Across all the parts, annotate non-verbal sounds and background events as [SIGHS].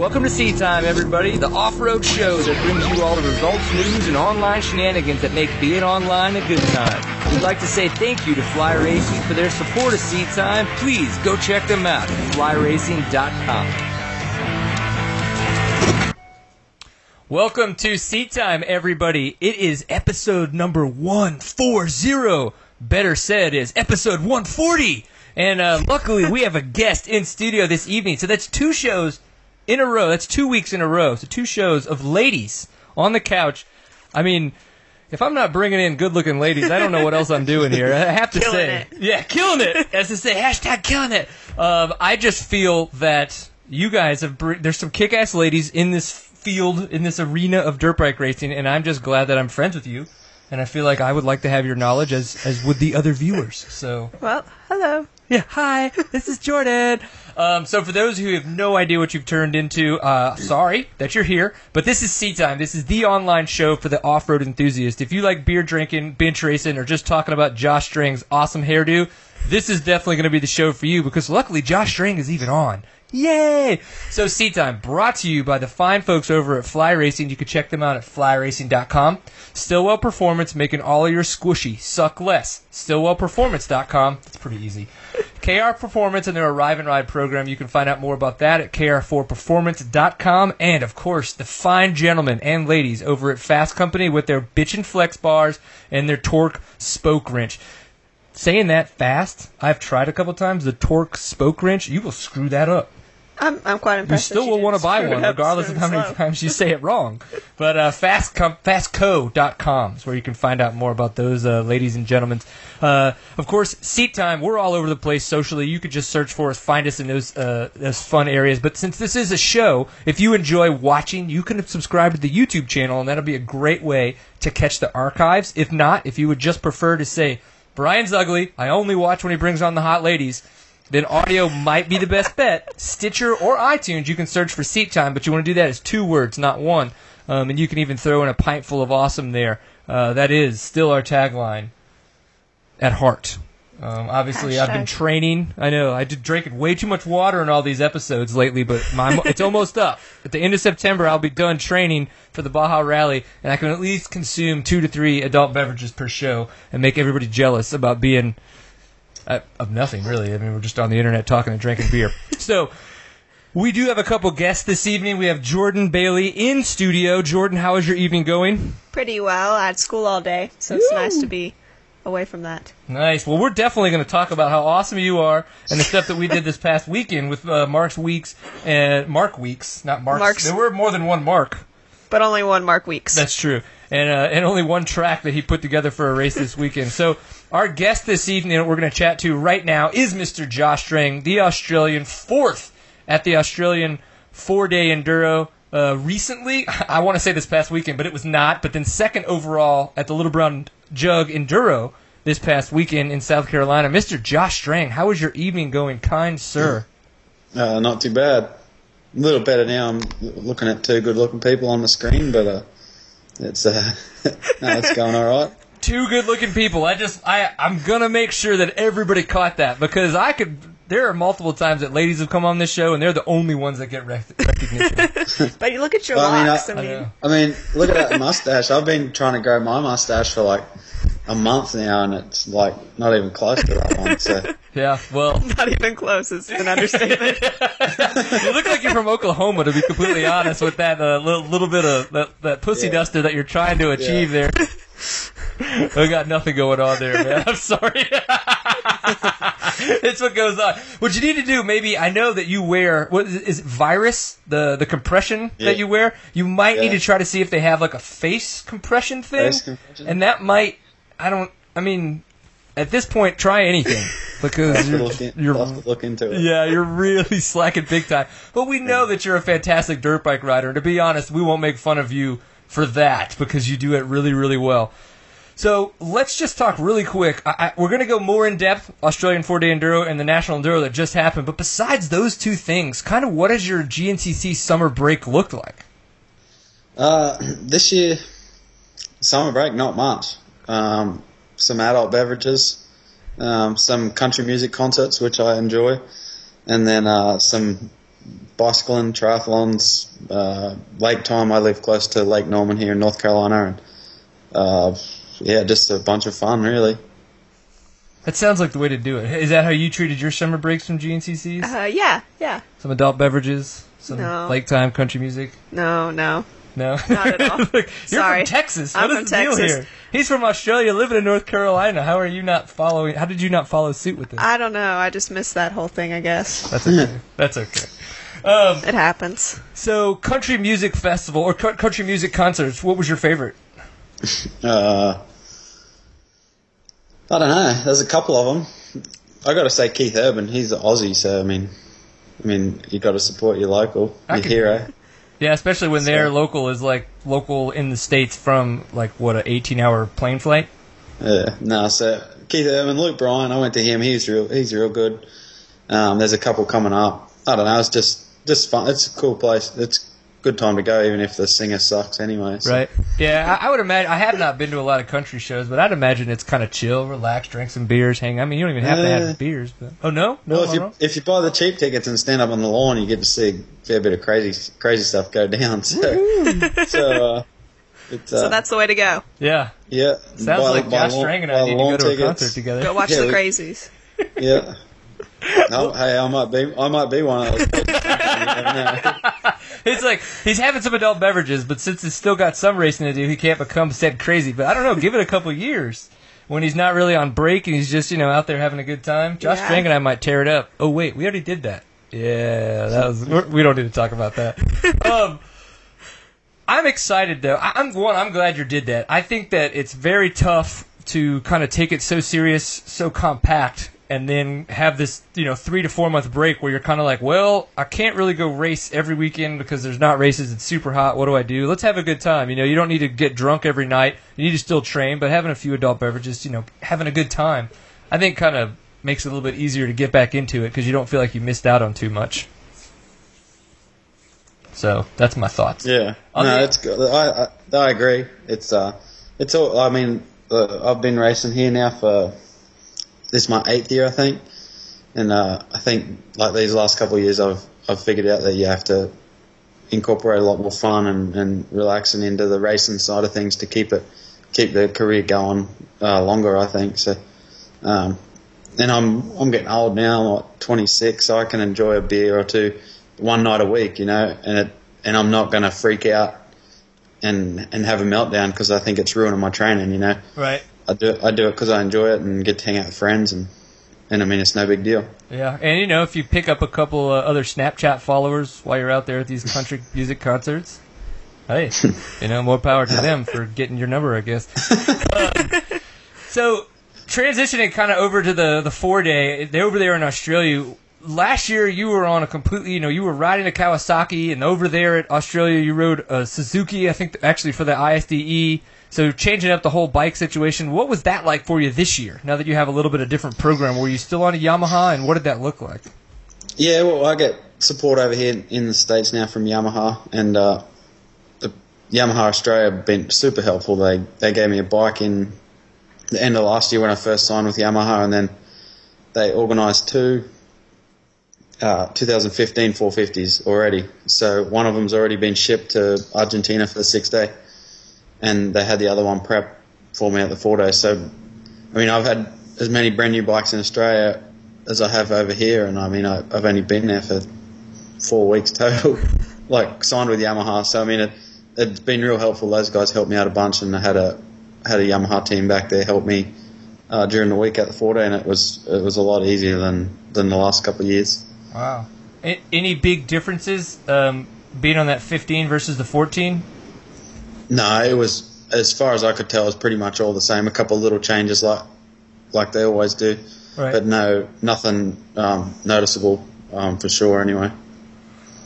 Welcome to Seat Time, everybody, the off-road show that brings you all the results, news, and online shenanigans that make being online a good time. We'd like to say thank you to Fly Racing for their support of Seat Time. Please go check them out at flyracing.com. Welcome to Seat Time, everybody. It is episode number 140. Better said, is episode 140. And uh, luckily, we have a guest in studio this evening. So that's two shows in a row. That's two weeks in a row. So two shows of ladies on the couch. I mean, if I'm not bringing in good-looking ladies, I don't know what else I'm doing here. I have to Killing say, it. yeah, killing it. As to say, hashtag killing it. Um, I just feel that you guys have. Br- there's some kick-ass ladies in this field, in this arena of dirt bike racing, and I'm just glad that I'm friends with you. And I feel like I would like to have your knowledge as as would the other viewers. So Well, hello. yeah, hi, this is Jordon. Um, so for those who have no idea what you've turned into, uh, sorry that you're here, but this is Seat Time. This is the online show for the off-road enthusiast. If you like beer drinking, bench racing, or just talking about Josh Strang's awesome hairdo, this is definitely going to be the show for you because luckily Josh Strang is even on. Yay! So Seat Time brought to you by the fine folks over at Fly Racing. You can check them out at flyracing.com. Stillwell Performance making all of your squishy suck less. Stillwellperformance.com. It's pretty easy. [LAUGHS] KR Performance and their Arrive and Ride program. You can find out more about that at kr4performance.com. And of course, the fine gentlemen and ladies over at Fasst Company with their bitchin' flex bars and their torque spoke wrench. Saying that fast, I've tried a couple times. The torque spoke wrench, you will screw that up. I'm, I'm quite impressed. You still will want to buy one, regardless of how many slow. times you say it wrong. [LAUGHS] But uh, fast com- fasstco.com is where you can find out more about those, uh, ladies and gentlemen. Uh, of course, Seat Time, we're all over the place socially. You could just search for us, find us in those, uh, those fun areas. But since this is a show, if you enjoy watching, you can subscribe to the YouTube channel, and that'll be a great way to catch the archives. If not, if you would just prefer to say, Brian's ugly, I only watch when he brings on the hot ladies, then audio might be the best bet. Stitcher or iTunes, you can search for Seat Time, but you want to do that as two words, not one. Um, and you can even throw in a pint full of awesome there. Uh, that is still our tagline at heart. Um, obviously, I've been training. I know I did drinking way too much water in all these episodes lately, but my, it's almost up. At the end of September, I'll be done training for the Baja Rally, and I can at least consume two to three adult beverages per show and make everybody jealous about being uh, of nothing really. I mean, we're just on the internet talking and drinking beer. [LAUGHS] so. We do have a couple guests this evening. We have Jordon Bailey in studio. Jordon, how is your evening going? Pretty well. I had school all day, so it's nice to be away from that. Nice. Well, we're definitely going to talk about how awesome you are and the stuff that we did this past weekend with uh, Mark's Weeks and Mark Weeks, not Mark's. Mark's- There were more than one Mark. But only one Mark Weeks. That's true. And uh, and only one track that he put together for a race this weekend. So our guest this evening that we're going to chat to right now is Mr. Josh Strang, the Australian fourth at the Australian four-day enduro. Uh, recently, [LAUGHS] I want to say this past weekend, but it was not. But then second overall at the Little Brown Jug Enduro this past weekend in South Carolina. Mr. Josh Strang, how is your evening going, kind sir? Uh, not too bad. A little better now. I'm looking at two good-looking people on the screen, but uh, it's uh, [LAUGHS] no, it's going all right. [LAUGHS] two good looking people. I just I I'm gonna make sure that everybody caught that because I could. There are multiple times that ladies have come on this show and they're the only ones that get rec- recognition. [LAUGHS] but you look at your Well, I mean. I- I, I mean. I mean, look at that mustache. I've been trying to grow my mustache for like a month now, and it's like not even close to that one. So [LAUGHS] Yeah, well, [LAUGHS] not even close is an understatement. [LAUGHS] you look like you're from Oklahoma to be completely honest with that uh, little, little bit of that, that pussy Yeah. duster that you're trying to achieve there. I got nothing going on there, man. I'm sorry. it's what goes on. What you need to do, maybe I know that you wear what is, is it virus the the compression Yeah. that you wear. You might need to try to see if they have like a face compression thing, Face compression? and that might. I don't. I mean, at this point, try anything [LAUGHS] because you're, look, in, you're I'll have to look into it. yeah, you're really [LAUGHS] slacking big time. But we know that you're a fantastic dirt bike rider. And to be honest, we won't make fun of you for that because you do it really, really well. So let's just talk really quick. I, I, we're going to go more in depth Australian four day enduro and the national enduro that just happened. But besides those two things, kind of what has your GNCC summer break looked like? Uh, [CLEARS THROAT] this year, summer break, not much. Um, some adult beverages, um, some country music concerts, which I enjoy, and then uh, some bicycling, triathlons, uh, lake time. I live close to Lake Norman here in North Carolina, and uh, yeah, just a bunch of fun, really. That sounds like the way to do it. Is that how you treated your summer breaks from GNCCs? Uh, yeah, yeah. Some adult beverages, some No. lake time country music. No, no. No, Not at [LAUGHS] all. Look, you're Sorry. from Texas. I'm what is from the deal Texas. here? He's from Australia, living in North Carolina. How are you not following? How did you not follow suit with this? I don't know. I just missed that whole thing, I guess. That's okay. [LAUGHS] That's okay. Um, It happens. so, country music festival or cu- country music concerts. What was your favorite? [LAUGHS] Uh, I don't know. There's a couple of them. I got to say Keith Urban. He's an Aussie, so I mean, I mean, you got to support your local, I your can- hero. Yeah, especially when So- their local is like local in the states from like what a 18 hour plane flight. Yeah, no, so Keith Urban, Luke Bryan, I went to him. He's real. He's real good. Um, there's a couple coming up. I don't know. It's just just fun. It's a cool place. It's good time to go, even if the singer sucks anyway. So. Right. Yeah, I, I would imagine. I have not been to a lot of country shows, but I'd imagine it's kind of chill, relax, drink some beers, hang. I mean, you don't even have to have beers. But oh no, no, Well, if you wrong? if you buy the cheap tickets and stand up on the lawn, you get to see a fair bit of crazy crazy stuff go down. [LAUGHS] So, so uh, it's, uh, So that's the way to go. yeah. yeah. Sounds buy- like buy Josh Strang and I need to go to a concert together. Go watch Yeah, the we- crazies. Yeah. No, hey, I might be I might be one of those. [LAUGHS] people. You never know. It's like he's having some adult beverages, but since he's still got some racing to do, he can't become said crazy. But I don't know. Give it a couple years when he's not really on break and he's just you know out there having a good time. Josh Yeah. Strang and I might tear it up. Oh wait, we already did that. Yeah, that was. We don't need to talk about that. [LAUGHS] um, I'm excited though. I, I'm one. I'm glad you did that. I think that it's very tough to kind of take it so serious, so compact, and then have this you know three to four month break where you're kind of like, well, I can't really go race every weekend because there's not races. It's super hot. What do I do? Let's have a good time. You know, you don't need to get drunk every night. You need to still train, but having a few adult beverages, you know, having a good time, I think kind of makes it a little bit easier to get back into it because you don't feel like you missed out on too much. So that's my thoughts. Yeah, On no, it's good. I, I I agree. It's uh, it's all. I mean, uh, I've been racing here now for this is my eighth year, I think, and uh, I think like these last couple of years, I've I've figured out that you have to incorporate a lot more fun and, and relaxing into the racing side of things to keep it keep the career going uh, longer. I think so. Um, and I'm I'm getting old now. I'm like 26, so I can enjoy a beer or two one night a week, you know, and it and I'm not going to freak out and and have a meltdown because I think it's ruining my training, you know. Right. I do I do it because I enjoy it and get to hang out with friends and and I mean it's no big deal. Yeah, and you know, if you pick up a couple uh, other Snapchat followers while you're out there at these country [LAUGHS] music concerts, hey, you know, more power to them for getting your number, I guess. Um, [LAUGHS] so, transitioning kind of over to the the four day, they over there in Australia. Last year, you were on a completely, you know, you were riding a Kawasaki, and over there at Australia, you rode a Suzuki. I think actually for the ISDE. So changing up the whole bike situation, what was that like for you this year? Now that you have a little bit of different program, were you still on a Yamaha, and what did that look like? Yeah, well, I get support over here in the states now from Yamaha, and uh, the Yamaha Australia have been super helpful. They they gave me a bike in the end of last year when I first signed with Yamaha, and then they organised two uh, 2015 450s already. So one of them's already been shipped to Argentina for the six day, and they had the other one prep for me at the four day. So, I mean, I've had as many brand new bikes in Australia as I have over here, and I mean, I, I've only been there for four weeks [LAUGHS] total, like signed with Yamaha. So I mean, it, it's been real helpful. Those guys helped me out a bunch, and I had a had a Yamaha team back there help me uh, during the week at the four day, and it was it was a lot easier than than the last couple of years. Wow. Any big differences um, being on that 15 versus the 14? No, it was as far as I could tell, it was pretty much all the same. A couple of little changes, like like they always do, Right. but no, nothing um, noticeable um, for sure. Anyway.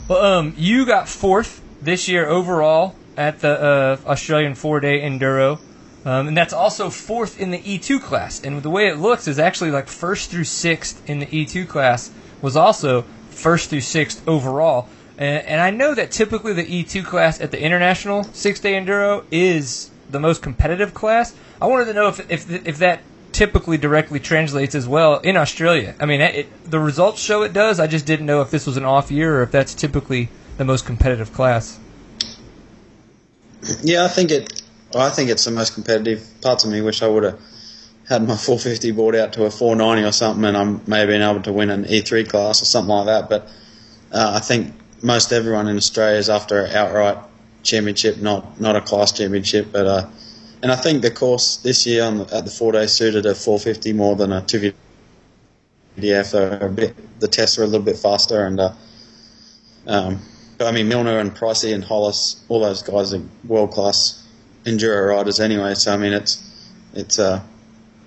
Well, um, you got fourth this year overall at the uh, Australian four day enduro, um, and that's also fourth in the E2 class. And the way it looks is actually like first through sixth in the E2 class was also first through sixth overall. And, and I know that typically the E2 class at the international six day enduro is the most competitive class. I wanted to know if if if that typically directly translates as well in Australia. I mean, it, the results show it does. I just didn't know if this was an off year or if that's typically the most competitive class. Yeah, I think it. I think it's the most competitive. Parts of me wish I would have had my 450 bored out to a 490 or something, and I'm maybe been able to win an E3 class or something like that. But uh, I think most everyone in Australia is after an outright championship, not not a class championship. But uh, and I think the course this year on at the four day suited a 450 more than a 250. They're a bit, the tests are a little bit faster, and uh, um, I mean Milner and Pricey and Hollis, all those guys are world class enduro riders anyway. So I mean it's it's uh,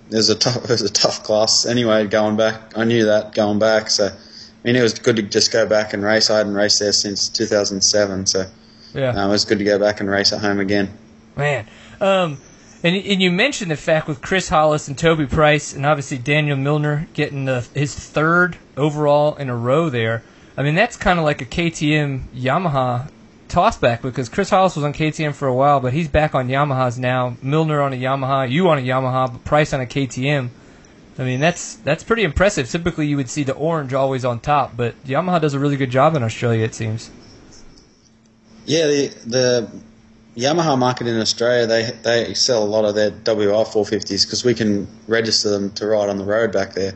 it was a tough [LAUGHS] it was a tough class anyway going back. I knew that going back, so mean it was good to just go back and race. I hadn't raced there since 2007, so Yeah. uh, it was good to go back and race at home again. Man. Um, and, and you mentioned the fact with Chris Hollis and Toby Price, and obviously Daniel Milner getting the, his third overall in a row there. I mean, that's kind of like a KTM Yamaha tossback because Chris Hollis was on KTM for a while, but he's back on Yamahas now. Milner on a Yamaha, you on a Yamaha, but Price on a KTM. I mean, that's that's pretty impressive. Typically, you would see the orange always on top, but Yamaha does a really good job in Australia, it seems. Yeah, the the Yamaha market in Australia they they sell a lot of their WR 450s because we can register them to ride on the road back there,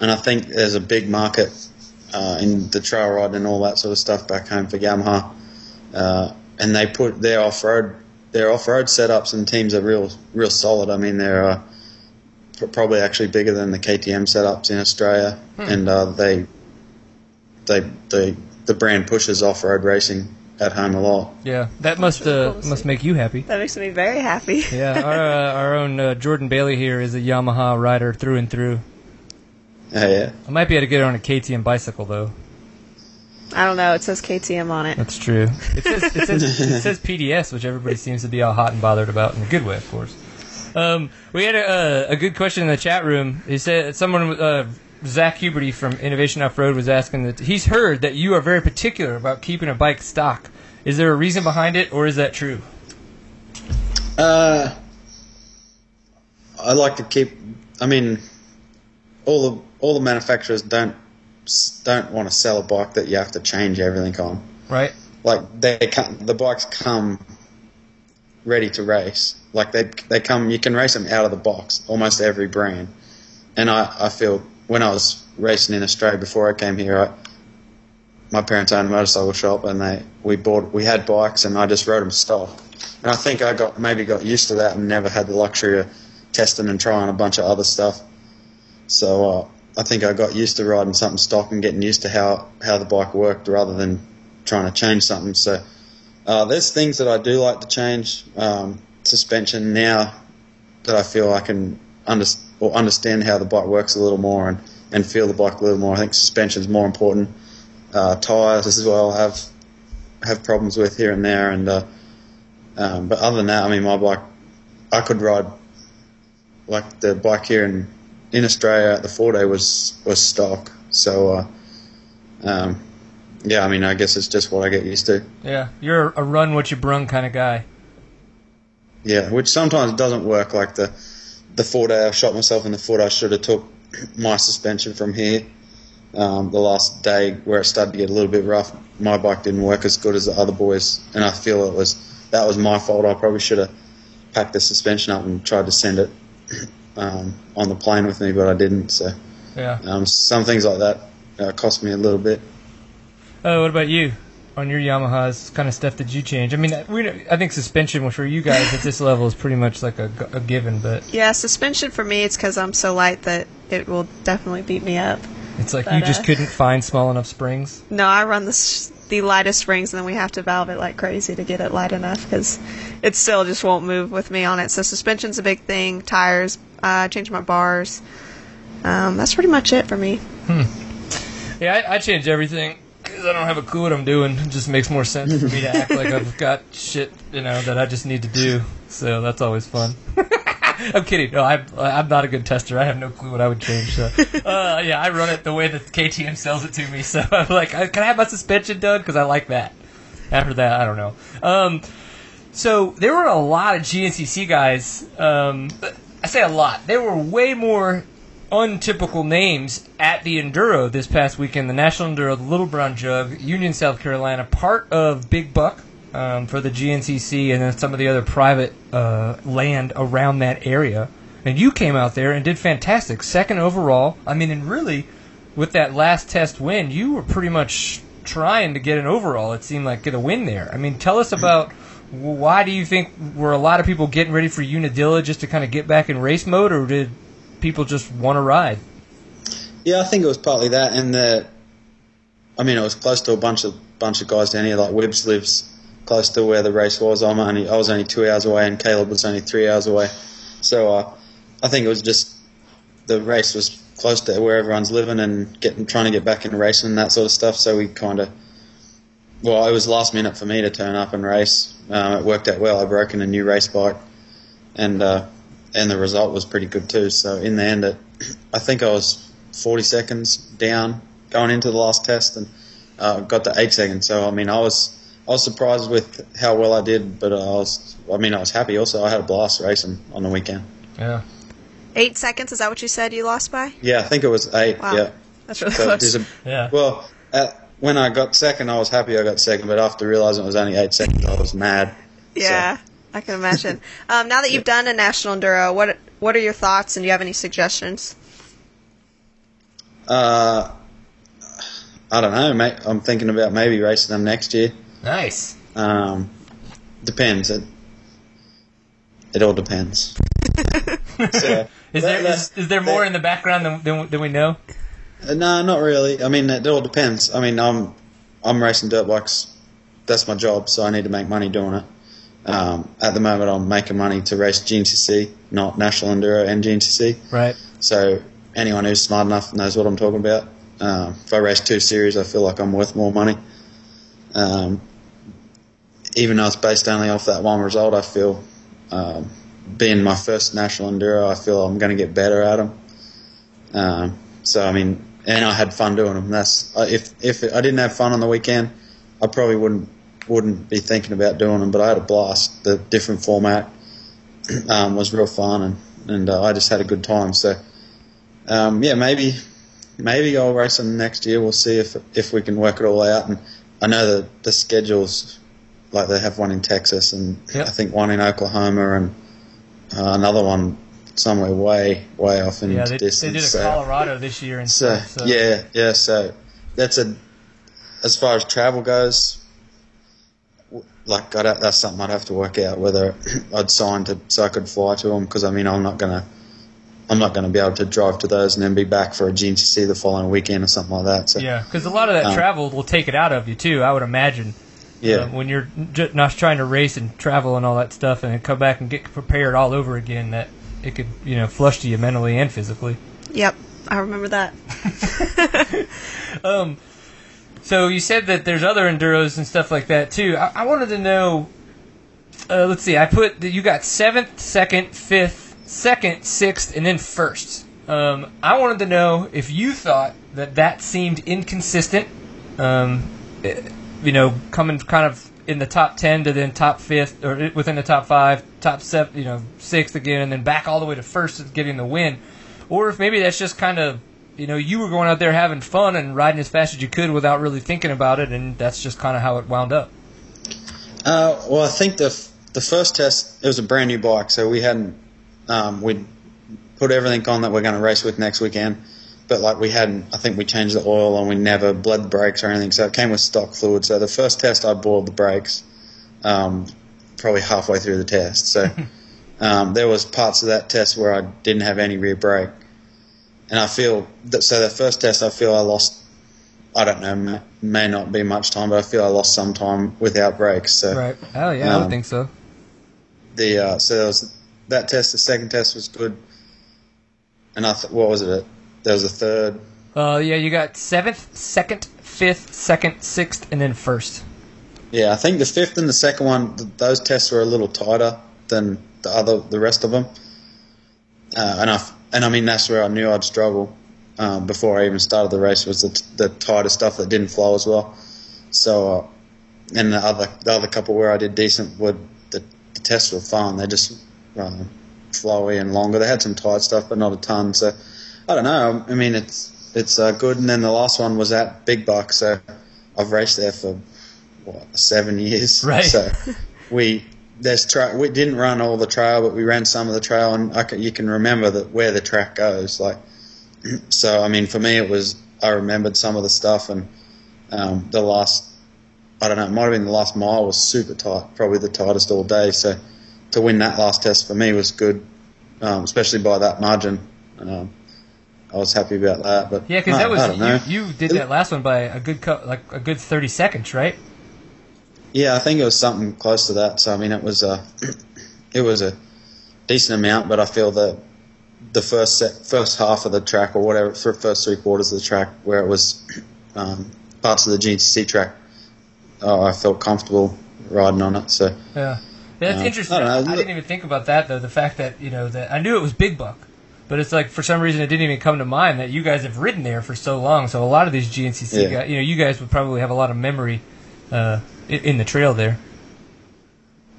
and I think there's a big market uh, in the trail ride and all that sort of stuff back home for Yamaha, uh, and they put their off road their off road setups and teams are real real solid. I mean they're uh, probably actually bigger than the KTM setups in Australia, and uh, they they they the brand pushes off road racing at home a lot. Yeah, that must really uh, cool must see. make you happy. That makes me very happy. [LAUGHS] Yeah, our, uh, our own uh, Jordon Bailey here is a Yamaha rider through and through. Yeah, yeah. I might be able to get her on a KTM bicycle though. I don't know. It says KTM on it. That's true. It says, it says, [LAUGHS] it says PDS, which everybody seems to be all hot and bothered about in a good way, of course. Um, we had a, a good question in the chat room. He said someone, uh, Zach Huberty from Innovation Off Road, was asking that he's heard that you are very particular about keeping a bike stock. Is there a reason behind it, or is that true? Uh, I like to keep. I mean, all the all the manufacturers don't don't want to sell a bike that you have to change everything on. Right? Like they the bikes come ready to race. Like they they come, you can race them out of the box. Almost every brand. And I I feel when I was racing in Australia before I came here, I, my parents owned a motorcycle shop, and they we bought we had bikes, and I just rode them stock. And I think I got maybe got used to that and never had the luxury of testing and trying a bunch of other stuff. So uh, I think I got used to riding something stock and getting used to how how the bike worked rather than trying to change something. So uh, there's things that I do like to change. Um, suspension now that I feel I can under, or understand how the bike works a little more and, and feel the bike a little more. I think suspension is more important. Uh, tires this as well have have problems with here and there, and uh, um, but other than that, I mean, my bike I could ride like the bike here in in Australia at the four day was was stock. So uh, um, yeah, I mean, I guess it's just what I get used to. Yeah, you're a run what you brung kind of guy. Yeah, which sometimes doesn't work. Like the the four day I shot myself in the foot. I should have took my suspension from here. Um, the last day where it started to get a little bit rough, my bike didn't work as good as the other boys, and I feel it was that was my fault. I probably should have packed the suspension up and tried to send it [CLEARS THROAT] um, on the plane with me, but I didn't. So Yeah. um, some things like that uh, cost me a little bit. Uh, what about you? On your Yamahas, kind of stuff did you change? I mean, we, I think suspension for you guys at this level is pretty much like a, a given, but Yeah, suspension for me, it's because I'm so light that it will definitely beat me up. it's like But, you just uh, couldn't find small enough springs. No, I run the the lightest springs, and then we have to valve it like crazy to get it light enough because it still just won't move with me on it. So suspension's a big thing. Tires, uh, change my bars. Um, that's pretty much it for me. Yeah, I, I change everything because I don't have a clue what I'm doing. It just makes more sense for me to act like I've got shit, you know, that I just need to do. So that's always fun. [LAUGHS] I'm kidding. No, I'm, I'm not a good tester. I have no clue what I would change. So, uh, yeah, I run it the way that KTM sells it to me. So [LAUGHS] I'm like, can I have my suspension done? Because I like that. After that, I don't know. Um, so there were a lot of GNCC guys. Um, I say a lot. There were way more untypical names at the Enduro this past weekend. The National Enduro, the Little Brown Jug, Union, South Carolina, part of Big Buck um, for the GNCC, and then some of the other private uh, land around that area. And you came out there and did fantastic, second overall. I mean, and really, with that last test win, you were pretty much trying to get an overall. It seemed like get a win there. I mean, tell us about why do you think were a lot of people getting ready for Unadilla just to kind of get back in race mode, or did people just want to ride? Yeah, I think it was partly that, and the, I mean, it was close to a bunch of bunch of guys down here. Like Wibbs lives close to where the race was. I'm only I was only two hours away, and Caleb was only three hours away. So uh, I think it was just the race was close to where everyone's living and getting trying to get back into racing and that sort of stuff. So we kind of well, it was last minute for me to turn up and race. Um, it worked out well. I broke in a new race bike, and uh, and the result was pretty good too. So in the end, it, I think I was 40 seconds down going into the last test and uh, got to eight seconds. So I mean, I was I was surprised with how well I did, but I was I mean I was happy also. I had a blast racing on the weekend. Yeah. Eight seconds. Is that what you said you lost by? Yeah, I think it was eight. Wow. Yeah. That's really So close. a, Yeah. well, at, when I got second, I was happy I got second, but after realizing it was only eight seconds, I was mad. Yeah, I can imagine. [LAUGHS] um, now that you've done a national enduro, what what are your thoughts, and do you have any suggestions? Uh, I don't know, mate. I'm thinking about maybe racing them next year. Nice. Um, depends. It, it all depends. [LAUGHS] so, Is that- there that's- is, is there more that- in the background than, than, than we know? Uh, No, not really. I mean, it all depends. I mean, I'm I'm racing dirt bikes. That's my job, so I need to make money doing it. Um, at the moment, I'm making money to race GNCC, not National Enduro and GNCC. Right. So anyone who's smart enough knows what I'm talking about. Um, if I race two series, I feel like I'm worth more money. Um, even though it's based only off that one result, I feel um, being my first national enduro, I feel I'm going to get better at them. Um, so I mean, and I had fun doing them. That's uh, if if I didn't have fun on the weekend, I probably wouldn't wouldn't be thinking about doing them. But I had a blast. The different format [CLEARS THROAT] um, was real fun, and and uh, I just had a good time. So um, yeah, maybe maybe I'll race them next year. We'll see if if we can work it all out. And I know the the schedules, like they have one in Texas and Yep. I think one in Oklahoma and uh, another one somewhere way way off in Yeah, they, distance. they did a so- Colorado this year and so, stuff. So. yeah, yeah. So that's a as far as travel goes. W- Like I'd, that's something I'd have to work out whether [CLEARS THROAT] I'd sign to so I could fly to them because I mean I'm not gonna I'm not gonna be able to drive to those and then be back for a GNCC the following weekend or something like that. So Yeah, because a lot of that Um, travel will take it out of you too. I would imagine. yeah, Uh, when you're j- not trying to race and travel and all that stuff, and then come back and get prepared all over again, that it could you know flush to you mentally and physically. Yep, I remember that. [LAUGHS] Um, so you said that there's other enduros and stuff like that too. I, I wanted to know. Uh, let's see. I put that you got seventh, second, fifth, second, sixth, and then first. Um, I wanted to know if you thought that that seemed inconsistent. Um, eh, you know, coming kind of in the top ten to then top fifth, or within the top five, top seven, you know, sixth again, and then back all the way to first, getting the win. Or if maybe that's just kind of you know, you were going out there having fun and riding as fast as you could without really thinking about it, and that's just kind of how it wound up. Uh, well, I think the f- the first test it was a brand new bike, so we hadn't um, we'd put everything on that we're going to race with next weekend, but like we hadn't. I think we changed the oil and we never bled the brakes or anything, so it came with stock fluid. So the first test I boiled the brakes, um, probably halfway through the test. So [LAUGHS] um, there was parts of that test where I didn't have any rear brake, and I feel that. So the first test, I feel I lost. I don't know, may, may not be much time, but I feel I lost some time without brakes. So Right. Oh, yeah, I would Um, think so. the uh, so there was that test. The second test was good, and I th- what was it? There was a third. Uh, yeah, you got seventh, second, fifth, second, sixth, and then first. Yeah, I think the fifth and the second one. Th- those tests were a little tighter than the other, the rest of them. Uh, and I f- and I mean that's where I knew I'd struggle um, before I even started the race was the, t- the tighter stuff that didn't flow as well. So, uh, and the other the other couple where I did decent would the, the tests were fine. They just um, flowy and longer. They had some tight stuff, but not a ton. So I don't know. I mean, it's it's uh, good. And then the last one was at Big Buck, so I've raced there for what seven years. Right. So [LAUGHS] we there's tra- we didn't run all the trail, but we ran some of the trail, and I can, you can remember that where the track goes. Like, [CLEARS THROAT] so I mean, for me, it was I remembered some of the stuff, and um, the last I don't know, it might have been the last mile was super tight, probably the tightest all day. So to win that last test for me was good, um, especially by that margin. Um, I was happy about that. But Yeah, because that was I don't know. you, you did that last one by a good co- like a good thirty seconds, right? Yeah, I think it was something close to that. So I mean, it was a [CLEARS THROAT] it was a decent amount, but I feel that the first set, first half of the track or whatever, for first three quarters of the track, where it was [CLEARS THROAT] um, parts of the GNCC track, oh, I felt comfortable riding on it. So Yeah, that's Yeah. interesting. I I, didn't even think about that though. The fact that you know that I knew it was Big Buck, but it's like for some reason it didn't even come to mind that you guys have ridden there for so long. So a lot of these GNCC Yeah. guys, you know, you guys would probably have a lot of memory uh, in, the trail there.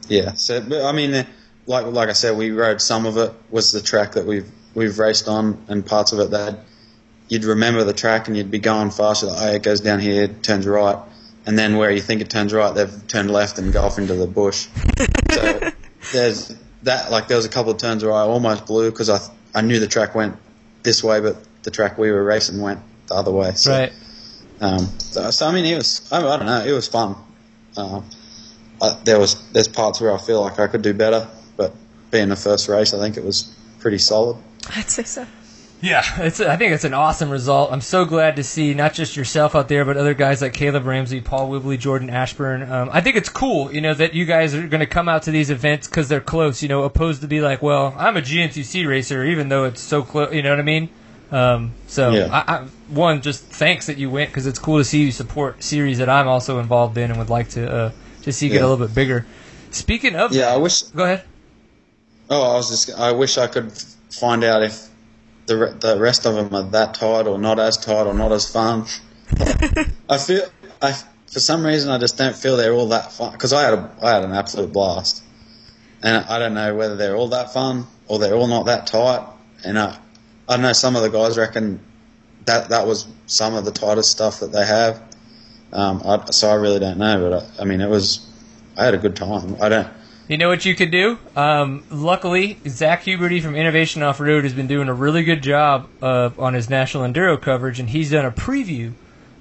yeah, so but, I mean, like like I said, we rode some of it was the track that we've we've raced on, and parts of it that you'd remember the track and you'd be going faster. Like, oh, it goes down here, turns right, and then where you think it turns right, they've turned left and go off into the bush. so [LAUGHS] there's that. Like there was a couple of turns where I almost blew because I I knew the track went this way, but the track we were racing went the other way. So, Right. Um, so, so I mean, it was I, I don't know, it was fun. Um, I, there was there's parts where I feel like I could do better, but being the first race, I think it was pretty solid. I'd say so. Yeah, it's. I think it's an awesome result. I'm so glad to see not just yourself out there, but other guys like Caleb Ramsey, Paul Whibley, Jordan Ashburn. Um, I think it's cool, you know, that you guys are going to come out to these events because they're close. You know, opposed to be like, well, I'm a GNCC racer, even though it's so close. You know what I mean? Um, so, Yeah. I, I, one, just thanks that you went because it's cool to see you support series that I'm also involved in and would like to uh, to see get a little bit bigger. Speaking of, Yeah, I wish. go ahead. Oh, I was just. I wish I could find out if the the rest of them are that tight or not as tight or not as fun. [LAUGHS] I feel. I for some reason I just don't feel they're all that fun because I had a I had an absolute blast, and I don't know whether they're all that fun or they're all not that tight. And I, I know. Some of the guys reckon that that was some of the tightest stuff that they have. Um, I, so I really don't know, but I, I mean, it was. I had a good time. I don't. You know what you could do? Um, luckily, Zach Huberty from Innovation Off Road has been doing a really good job uh, on his National Enduro coverage, and he's done a preview,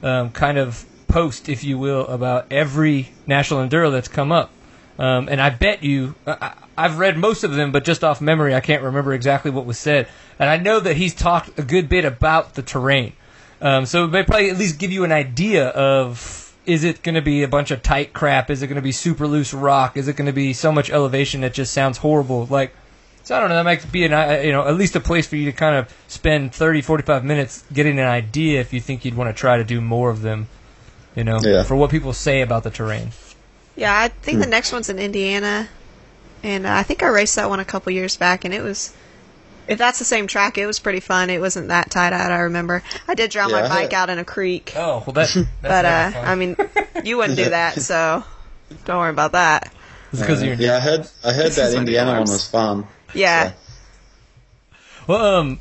um, kind of post, if you will, about every National Enduro that's come up. Um, and I bet you, I- I've read most of them, but just off memory, I can't remember exactly what was said. And I know that he's talked a good bit about the terrain. Um, so it may probably at least give you an idea of is it going to be a bunch of tight crap? Is it going to be super loose rock? Is it going to be so much elevation that just sounds horrible? Like, so I don't know. That might be an uh, you know at least a place for you to kind of spend 30, 45 minutes getting an idea if you think you'd want to try to do more of them. You know, Yeah. for what people say about the terrain. Yeah, I think the next one's in Indiana, and uh, I think I raced that one a couple years back, and it was. If that's the same track, it was pretty fun. It wasn't that tight out. I remember. I did drown Yeah, my bike out in a creek, Oh well, that. That's [LAUGHS] but uh, fun. I mean, you wouldn't do that, so don't worry about that. it's because of your Yeah, I heard. I heard This that is like Indiana one was fun. Yeah. Well, um,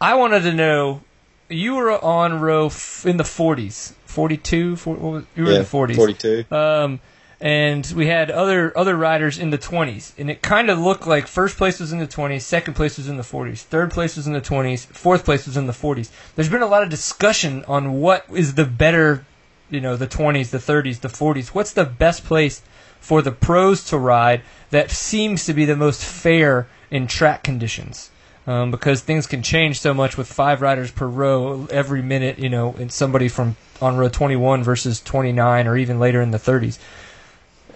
I wanted to know you were on row f- in the 40s, 42. 40, what was, you were in the 40s. Forty-two. Um, and we had other other riders in the 20s, and it kind of looked like first place was in the 20s, second place was in the 40s, third place was in the 20s, fourth place was in the 40s. There's been a lot of discussion on what is the better, you know, the 20s, the 30s, the 40s. What's the best place for the pros to ride that seems to be the most fair in track conditions? Um, because things can change so much with five riders per row every minute, you know, and somebody from on row 21 versus 29 or even later in the 30s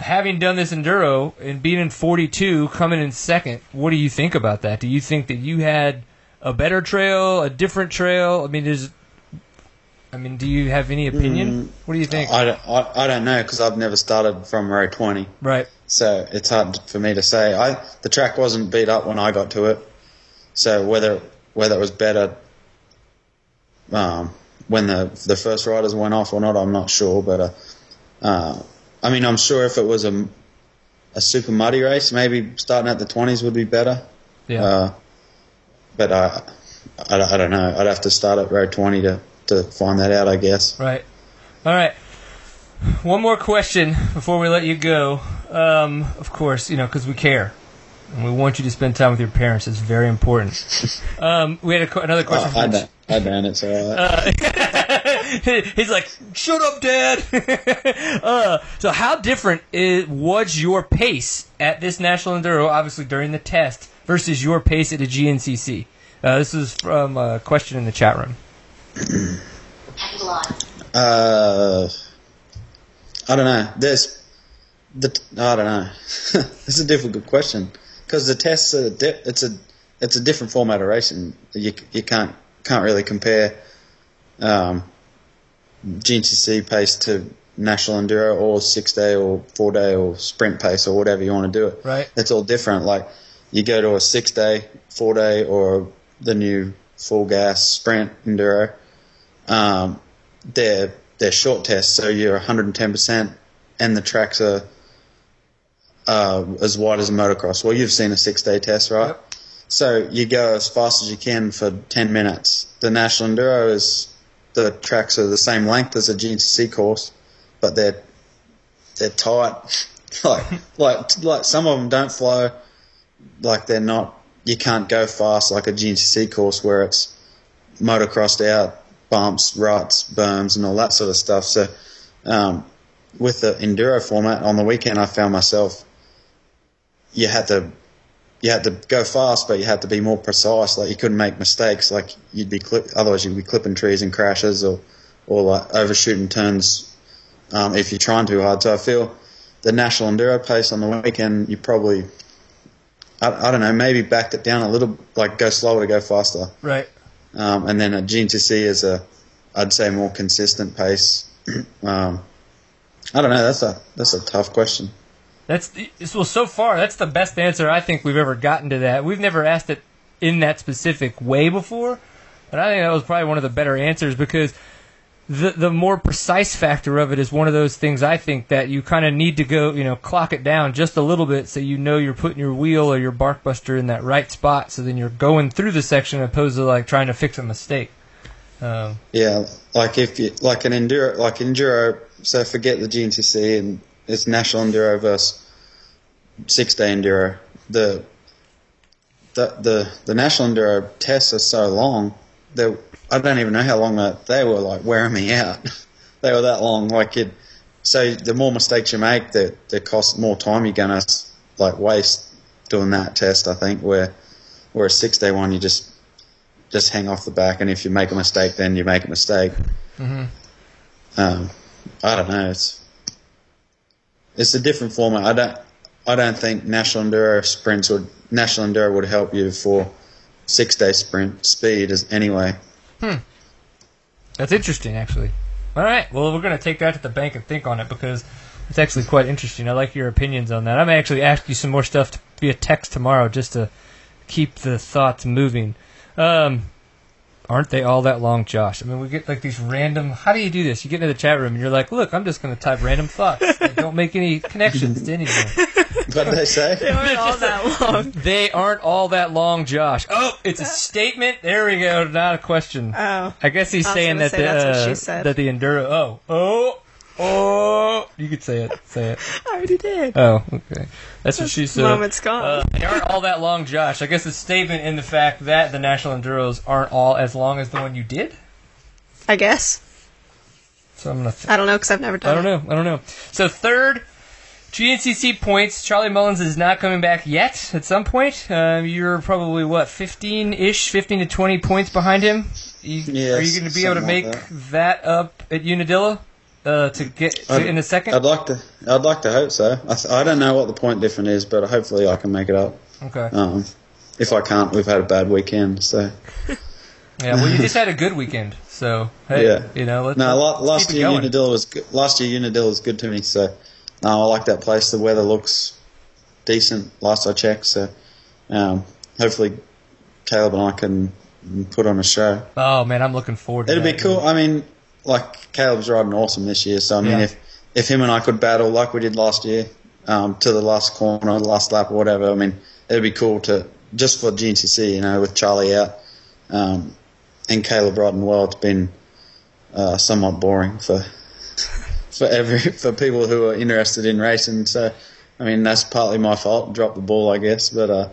having done this enduro and being in 42 coming in second what do you think about that? Do you think that you had a better trail a different trail? I mean is i mean do you have any opinion? What do you think? I don't, I, I don't know because I've never started from row 20, right. So it's hard for me to say. I the track wasn't beat up when I got to it, so whether whether it was better um, when the the first riders went off or not, I'm not sure. But uh, uh, I mean, I'm sure if it was a a super muddy race, maybe starting at the 20s would be better. Yeah. Uh, but I, I, I don't know. I'd have to start at row 20 to, to find that out, I guess. Right. All right. One more question before we let you go. Um, of course, you know, because we care. And we want you to spend time with your parents. It's very important. [LAUGHS] Um, we had a, another question. Oh, I from don't, I don't. It's all right. [LAUGHS] He's like, "Shut up, Dad." [LAUGHS] uh, so, how different is, was your pace at this national enduro? Obviously, during the test versus your pace at a GNCC. Uh, this is from a question in the chat room. Uh, I don't know. There's the I don't know. it's a difficult question because the tests are di- it's a it's a different format of racing. You you can't can't really compare um, GNCC pace to national enduro or six day or four day or sprint pace or whatever you want to do it. Right. It's all different. Like you go to a six day, four day, or the new full gas sprint enduro. Um, they're they're short tests, so you're 110 percent, and the tracks are uh, as wide as a motocross. Well, you've seen a six day test, right? Yep. So you go as fast as you can for 10 minutes. The national enduro is the tracks are the same length as a GNCC course, but they're they're tight. [LAUGHS] like like like some of them don't flow. Like they're not. You can't go fast like a GNCC course where it's motocrossed out, bumps, ruts, berms, and all that sort of stuff. So um, with the enduro format on the weekend, I found myself you had to you had to go fast, but you had to be more precise. Like you couldn't make mistakes. Like you'd be clip, otherwise you'd be clipping trees and crashes, or or like overshooting turns um, if you're trying too hard. So I feel the national enduro pace on the weekend, you probably I, I don't know maybe backed it down a little, like go slower to go faster. Right. Um, and then a GNCC is a, I'd say more consistent pace. [CLEARS THROAT] um, I don't know. That's a that's a tough question. That's the, well. So far, that's the best answer I think we've ever gotten to that. We've never asked it in that specific way before, but I think that was probably one of the better answers because the the more precise factor of it is one of those things I think that you kind of need to go, you know, clock it down just a little bit so you know you're putting your wheel or your bark buster in that right spot. So then you're going through the section opposed to like trying to fix a mistake. Um, Yeah, like if you like an enduro, like enduro. So forget the GNCC and it's national enduro versus six day enduro. The the the the national enduro tests are so long. They I don't even know how long that they were like wearing me out. [LAUGHS] they were that long. Like it. So the more mistakes you make, the the cost more time you're gonna like waste doing that test. I think where where a six day one you just just hang off the back, and if you make a mistake, then you make a mistake. Um, I don't know. It's it's a different format. I don't I don't think national enduro sprints would national enduro would help you for six day sprint speed as anyway. That's interesting, actually. All right. Well, we're going to take that to the bank and think on it because it's actually quite interesting. I like your opinions on that. I may actually ask you some more stuff to, via text tomorrow just to keep the thoughts moving. Um, aren't they all that long, Josh? I mean, we get like these random. How do you do this? You get into the chat room and you're like, "Look, I'm just going to type random thoughts. Don't make any connections to anything." [LAUGHS] [LAUGHS] What did they say? They weren't all that long. [LAUGHS] They aren't all that long, Josh. Oh, it's a statement. There we go. Not a question. Oh. I guess he's I was saying that say the that's what uh, she said. that the enduro. Oh, oh, oh. You could say it. Say it. [LAUGHS] I already did. Oh, okay. That's what she said. moment's gone. Uh, they aren't all that long, Josh. I guess the statement in the fact that the national enduros aren't all as long as the one you did. I guess. So I'm gonna. Th- I don't know because I've never done. I don't know. I don't know. So third. GNCC points. Charlie Mullins is not coming back yet. At some point, um, you're probably what 15-ish, 15 to 20 points behind him. You, Yes, are you going to be able to make like that. up at Unadilla uh, to get to, in a second? I'd like to. I'd like to hope so. I, th- I don't know what the point difference is, but hopefully I can make it up. okay. Um, if I can't, we've had a bad weekend. So Yeah. Well, you just had a good weekend, so hey, Yeah. you know, let's, no, let's last year. Unadilla was good. last year Unadilla was good to me. So no, I like that place. The weather looks decent. Last I checked, so um, hopefully Caleb and I can put on a show. Oh man, I'm looking forward to It'd be that. cool. I mean, like Caleb's riding awesome this year. So I mean, Yeah. if if him and I could battle like we did last year um, to the last corner, the last lap, or whatever, I mean, it'd be cool to just for GNCC, you know, with Charlie out um, and Caleb riding well, it's been uh, somewhat boring for for every [LAUGHS] for people who are interested in racing. So, I mean, that's partly my fault. Drop the ball, I guess. But uh,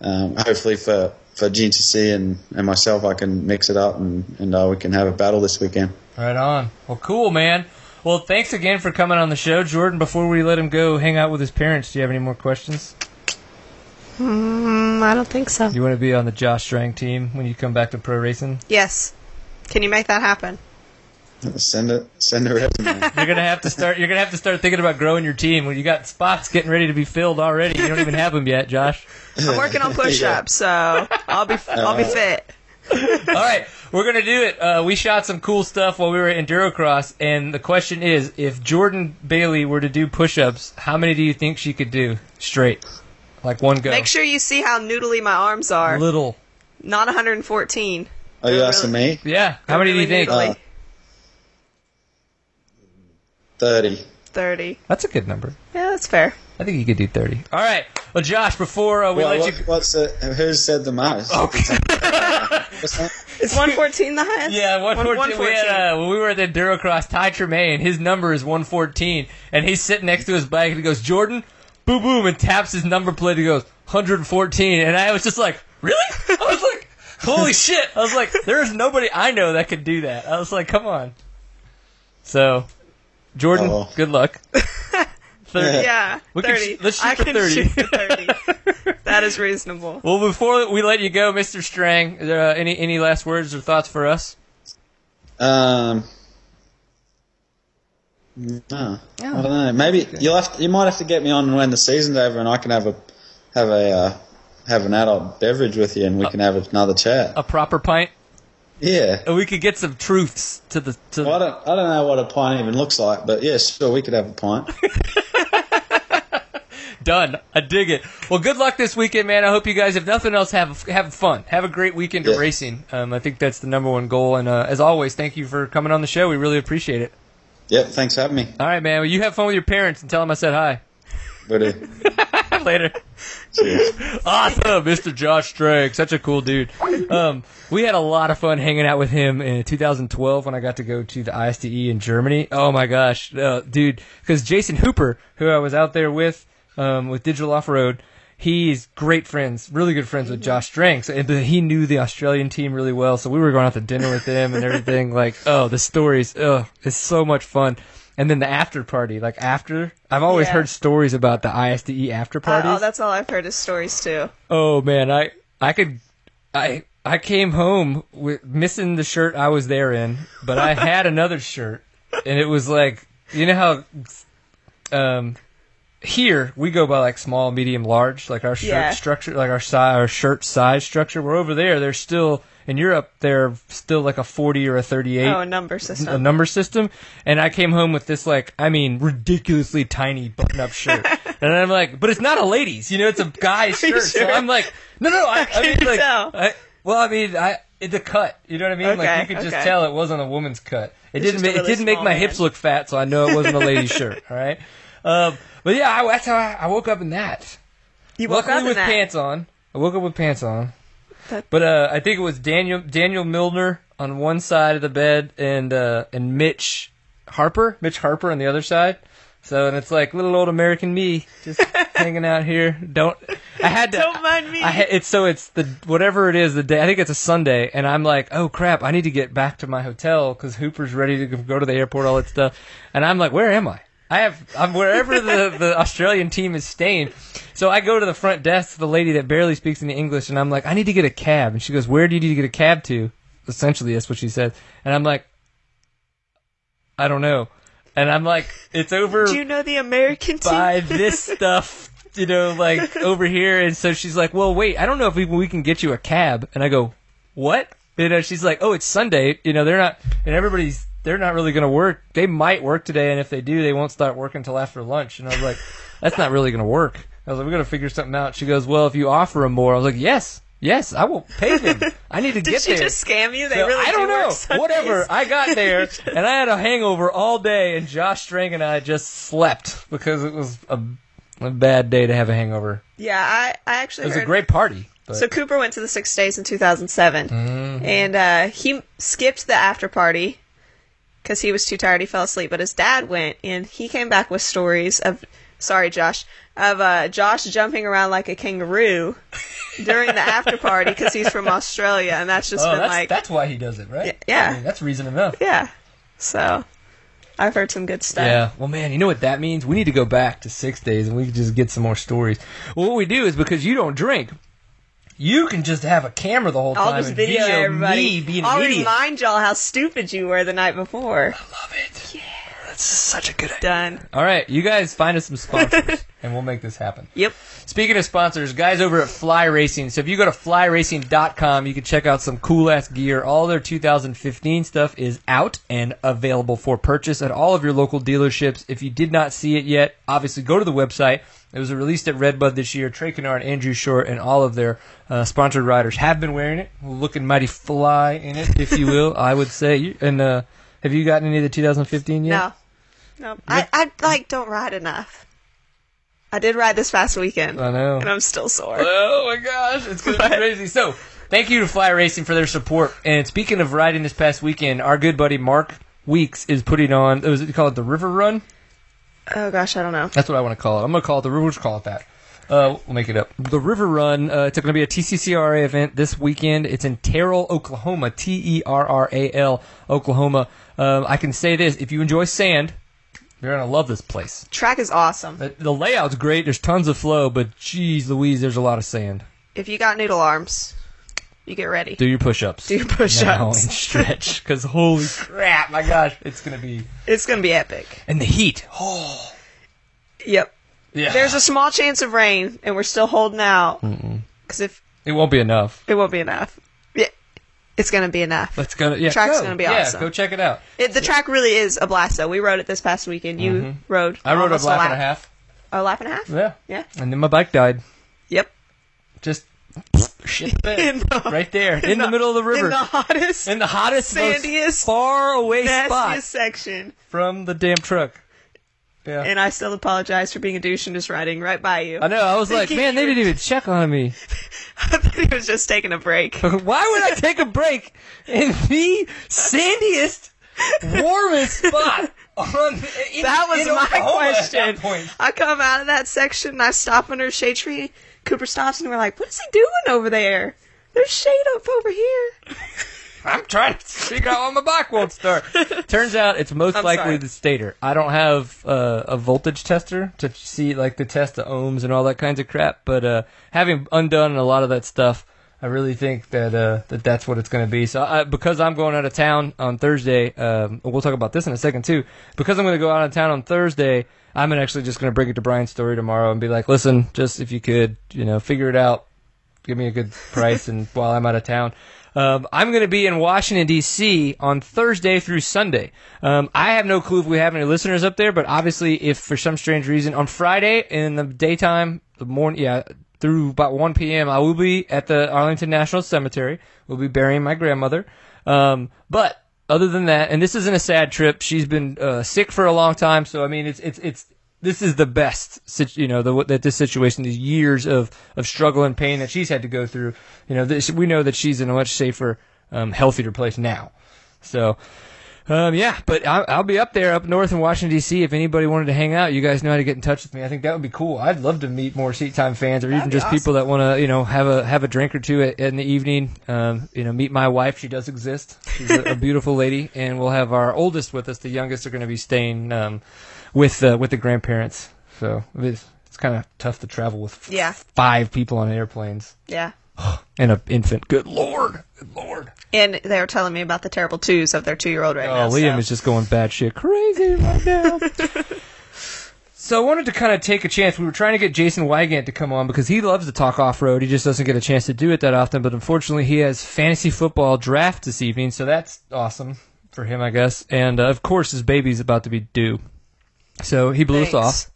um, hopefully for for GNCC and, and myself, I can mix it up and and uh, we can have a battle this weekend. Right on. Well, cool, man. Well, thanks again for coming on the show, Jordon. Before we let him go hang out with his parents, do you have any more questions? Mm, I don't think so. You want to be on the Josh Strang team when you come back to pro racing? Yes. Can you make that happen? Send it, send a resume. You're gonna have to start. You're gonna have to start thinking about growing your team when you got spots getting ready to be filled already. You don't even have them yet, Josh. I'm working on [LAUGHS] push-ups, so I'll be I'll be fit. All right, we're gonna do it. Uh, we shot some cool stuff while we were at Endurocross, and the question is, if Jordon Bailey were to do push-ups, how many do you think she could do straight, like one go? Make sure you see how noodly my arms are. Little. Not 114. Are you asking me? Yeah. How many do you think? Uh, Thirty. 30. That's a good number. Yeah, that's fair. I think you could do 30. All right. Well, Josh, before uh, we What, let what, you. what's the, who said the most? What's [LAUGHS] that? Is 114 the highest? Yeah, 114. We had, uh, when we were at the Endurocross, Ty Tremaine, his number is 114, and he's sitting next to his bike, and he goes, Jordon, boom, boom, and taps his number plate, he goes, 114, and I was just like, really? I was like, holy [LAUGHS] shit. I was like, there's nobody I know that could do that. I was like, come on. So, Jordon, Oh. good luck. [LAUGHS] 30. Yeah, We can 30. sh- let's shoot I for can 30. shoot for 30. [LAUGHS] that is reasonable. Well, before we let you go, Mr. Strang, uh, any any last words or thoughts for us? Um, no, I don't know. Maybe you'll have to, you might have to get me on when the season's over, and I can have a have a uh, have an adult beverage with you, and we can have another chat. A proper pint, Yeah. and we could get some truths to the to. Well, I don't I don't know what a pint even looks like, but yeah, sure, we could have a pint. [LAUGHS] [LAUGHS] Done. I dig it. Well, good luck this weekend, man. I hope you guys, if nothing else, have have fun. Have a great weekend of racing. Um, I think that's the number one goal. And uh, as always, thank you for coming on the show. We really appreciate it. Yep. Thanks for having me. All right, man. Well, you have fun with your parents and tell them I said hi. But uh, [LAUGHS] Later. cheers. Awesome, Mr. Josh Strang, such a cool dude. Um, we had a lot of fun hanging out with him in 2012 when I got to go to the ISDE in Germany. Oh my gosh, uh, dude! Because Jason Hooper, who I was out there with, um, with Digital Off Road, he's great friends, really good friends with Josh Strang. So, and- he knew the Australian team really well, so we were going out to dinner with them and everything. Like, oh, the stories, oh, it's so much fun. And then the after party, like after, I've always Yeah. heard stories about the ISDE after parties. oh, that's all I've heard is stories too. Oh man, I I could I I came home with missing the shirt I was there in, but I [LAUGHS] had another shirt, and it was like you know how um here we go by like small, medium, large, like our shirt Yeah. structure, like our size, our shirt size structure. We're over there. They're still in Europe. They're still like a forty or a thirty-eight Oh, a number system. a number system, and I came home with this like I mean ridiculously tiny button-up [LAUGHS] shirt, and I'm like, but it's not a lady's, you know, it's a guy's [LAUGHS] shirt. So sure? I'm like, no, no, I, I mean like. I, well, I mean, I it, the cut, you know what I mean? like Okay, you could just okay. tell it wasn't a woman's cut. It It's didn't a make, really it didn't make my man. hips look fat, so I know it wasn't a lady's [LAUGHS] shirt. All right, um, but yeah, I, that's how I, I woke up in that. you woke Luckily up in with that. pants on. I woke up with pants on. But uh, I think it was Daniel Daniel Milner on one side of the bed and uh, and Mitch Harper, Mitch Harper on the other side. So and it's like little old American me just [LAUGHS] hanging out here. Don't I had to Don't mind me. I it's so it's the whatever it is the day I think it's a Sunday and I'm like oh crap I need to get back to my hotel because Hooper's ready to go to the airport all that stuff and I'm like where am I I have I'm wherever the the Australian team is staying so I go to the front desk to the lady that barely speaks any English and I'm like I need to get a cab and she goes where do you need to get a cab to essentially that's what she said and I'm like I don't know and I'm like it's over Do you know the American team? buy this [LAUGHS] stuff, you know, like over here. And so she's like, well, wait, I don't know if we, we can get you a cab. And I go, what? You know, she's like, oh, it's Sunday. You know, they're not, and everybody's, they're not really going to work. They might work today. And if they do, they won't start working until after lunch. And I was like, [LAUGHS] that's not really going to work. I was like, we're going to figure something out. She goes, well, if you offer them more, I was like, yes, yes, I will pay them. I need to [LAUGHS] get there. Did get she there. just scam you? They No, really I don't do know. Sundays. Whatever. I got [LAUGHS] there and I had a hangover all day, and Josh Strang and I just slept because it was a, a bad day to have a hangover. Yeah, I, I actually. It was heard a great party. But So Cooper went to the six days in 2007, Mm-hmm. and uh, he skipped the after party because he was too tired. He fell asleep. But his dad went, and he came back with stories of, sorry, Josh, of uh, Josh jumping around like a kangaroo during the after party because he's from Australia, and that's just oh, been that's, like, that's why he does it, right? Yeah. I mean, that's reason enough. yeah. So I've heard some good stuff. Yeah. Well, man, you know what that means? We need to go back to six days and we can just get some more stories. Well, what we do is because you don't drink, you can just have a camera the whole time I'll just and video, everybody. me being I'll an idiot. remind y'all how stupid you were the night before. I love it. Yeah. That's such a good idea. Done. All right, you guys find us some sponsors [LAUGHS] and we'll make this happen. Yep. Speaking of sponsors, guys over at Fly Racing. So if you go to flyracing.com, you can check out some cool ass gear. All their 2015 stuff is out and available for purchase at all of your local dealerships. If you did not see it yet, obviously go to the website. It was released at Redbud this year. Trey Canard, Andrew Short, and all of their uh, sponsored riders have been wearing it, looking mighty fly in it, if you will. I would say. And uh, have you gotten any of the 2015 yet? No. No. I, I like don't ride enough. I did ride this past weekend. I know. And I'm still sore. Oh my gosh, it's gonna be crazy. So, thank you to Fly Racing for their support. And speaking of riding this past weekend, our good buddy Mark Weeks is putting on. What was it called the River Run? Oh gosh, I don't know. That's what I want to call it. I'm gonna call it the River. We'll call it that. Uh, we'll make it up. The River Run. Uh, it's going to be a TCCRA event this weekend. It's in Terral, Oklahoma. T E R R A L, Oklahoma. Um, I can say this: if you enjoy sand, you're gonna love this place. Track is awesome. The, the layout's great. There's tons of flow, but geez, Louise, there's a lot of sand. If you got noodle arms, you get ready. Do your push-ups. Do your push-ups. now and stretch. Because holy crap, my gosh, it's gonna be. It's gonna be epic. And the heat. Oh. Yep. Yeah. There's a small chance of rain, and we're still holding out. Because if It won't be enough. it won't be enough, it's gonna be enough. That's gonna. Yeah. Track's go. gonna be yeah, awesome. go check it out. It, the track really is a blast, though. We rode it this past weekend. You rode. Mm-hmm. I rode a lap lap and a half. A lap and a half. Yeah. Yeah. And then my bike died. Yep. Just shit [LAUGHS] the In the- right there in, the, middle of the river. In the hottest, in the hottest, most sandiest, far away spot section. from the damn truck. Yeah. And I still apologize for being a douche and just riding right by you. I know. I was like, man, they didn't even check on me. [LAUGHS] I thought he was just taking a break. [LAUGHS] Why would I take a break in the sandiest, warmest spot on? In, That was my Oklahoma question. I come out of that section and I stop under a shade tree. Cooper stops and we're like, "What is he doing over there? There's shade up over here." [LAUGHS] I'm trying to figure out why my bike won't start. [LAUGHS] Turns out it's most I'm likely sorry. the stator. I don't have uh, a voltage tester to see like the test the ohms and all that kinds of crap. But uh, having undone a lot of that stuff, I really think that uh, that that's what it's going to be. So I, because I'm going out of town on Thursday, um, we'll talk about this in a second too. Because I'm going to go out of town on Thursday, I'm actually just going to bring it to Brian's story tomorrow and be like, listen, just if you could, you know, figure it out give me a good price and [LAUGHS] while I'm out of town. Um, I'm going to be in Washington D.C. on Thursday through Sunday. Um, I have no clue if we have any listeners up there, but obviously, if for some strange reason on Friday in the daytime, the morning, yeah, through about 1 p.m., I will be at the Arlington National Cemetery. We'll be burying my grandmother. Um, but other than that, and this isn't a sad trip. She's been uh, sick for a long time, so I mean, it's it's it's this is the best, you know, the, that this situation, these years of, of struggle and pain that she's had to go through, you know, this, we know that she's in a much safer, um, healthier place now. So, um, yeah, but I'll, I'll be up there up north in Washington D.C. If anybody wanted to hang out, you guys know how to get in touch with me. I think that would be cool. I'd love to meet more seat time fans, or even be just people that want to, you know, have a have a drink or two at, in the evening. Um, you know, meet my wife. She does exist. She's a, a beautiful lady, and we'll have our oldest with us. The youngest are going to be staying um, with uh, with the grandparents. So it's it's kind of tough to travel with Yeah. five people on airplanes Yeah. [SIGHS] and an infant. Good lord, good lord. And they were telling me about the terrible twos of their two-year-old right Oh, now. Liam so. is just going bad shit crazy right now. [LAUGHS] so I wanted to kind of take a chance. We were trying to get Jason Wygant to come on because he loves to talk off road. He just doesn't get a chance to do it that often. But unfortunately, he has fantasy football draft this evening, so that's awesome for him, I guess. And uh, of course, his baby's about to be due. So he blew us off.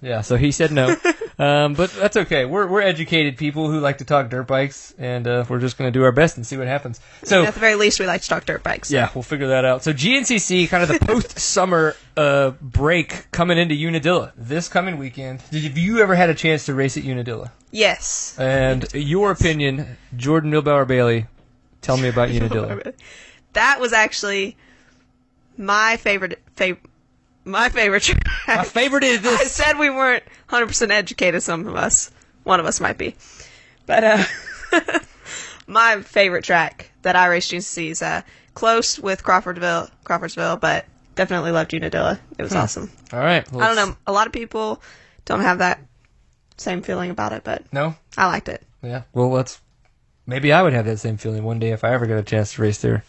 Yeah, so he said no. [LAUGHS] um, but that's okay. We're we're educated people who like to talk dirt bikes, and uh, we're just going to do our best and see what happens. So At the very least, we like to talk dirt bikes. yeah, we'll figure that out. So GNCC, kind of the post summer uh, break coming into Unadilla this coming weekend. Did have you ever had a chance to race at Unadilla? Yes. And your opinion, Jordon Milbauer Bailey, tell me about [LAUGHS] Unadilla. That was actually my favorite. Fav- my favorite track. My favorite is this. I said we weren't 100% educated, some of us. One of us might be. But, uh, [LAUGHS] my favorite track that I raced GNCC is, uh, close with Crawfordville, Crawfordsville, but definitely loved Unadilla. It was awesome. All right. I don't know. A lot of people don't have that same feeling about it, but No. I liked it. Yeah. Well, let's. Maybe I would have that same feeling one day if I ever got a chance to race there.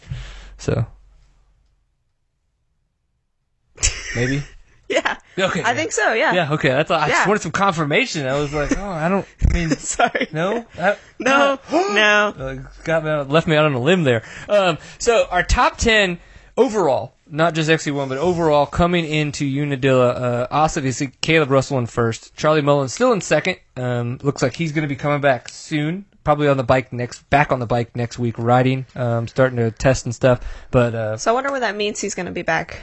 So. Maybe. [LAUGHS] Yeah. Okay. I think so, yeah. Yeah. Okay. That's. I just wanted some confirmation. I was like, oh, I don't. I mean, [LAUGHS] Sorry. no. No. [GASPS] no. Uh, got me out, left me out on a limb there. Um, so our top ten overall, not just XC1, but overall coming into Unadilla. Uh, obviously, Caleb Russell in first, Charlie Mullins still in second. Um, looks like he's going to be coming back soon. Probably on the bike next, back on the bike next week, riding, um, starting to test and stuff. But uh, So I wonder what that means he's going to be back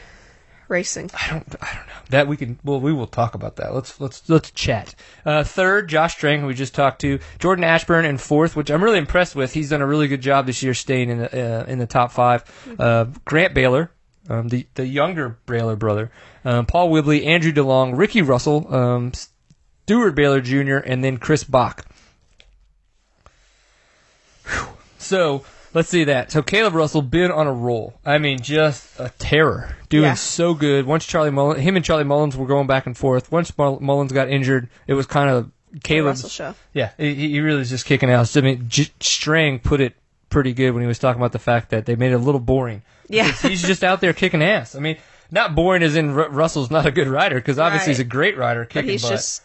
racing. I don't, I don't know that we can. Well, we will talk about that. Let's let's let's chat. Uh, third, Josh Strang, we just talked to. Jordan Ashburn and fourth, which I'm really impressed with. He's done a really good job this year, staying in the uh, in the top five. Uh, Grant Baylor, um, the the younger Baylor brother, um, Paul Whibley, Andrew DeLong, Ricky Russell, um, Steward Baylor Jr., and then Chris Bach. Whew. So let's see that. So Caleb Russell been on a roll. I mean, just a terror, doing Yeah. so good. Once Charlie Mullins, him and Charlie Mullins were going back and forth. Once Mull- Mullins got injured, it was kind of Caleb's. Russell show. Yeah, he, he really was just kicking ass. I mean, J- Strang put it pretty good when he was talking about the fact that they made it a little boring. Yeah. He's just out there kicking ass. I mean, not boring as in Ru- Russell's not a good rider because obviously Right. he's a great rider But kicking he's butt. just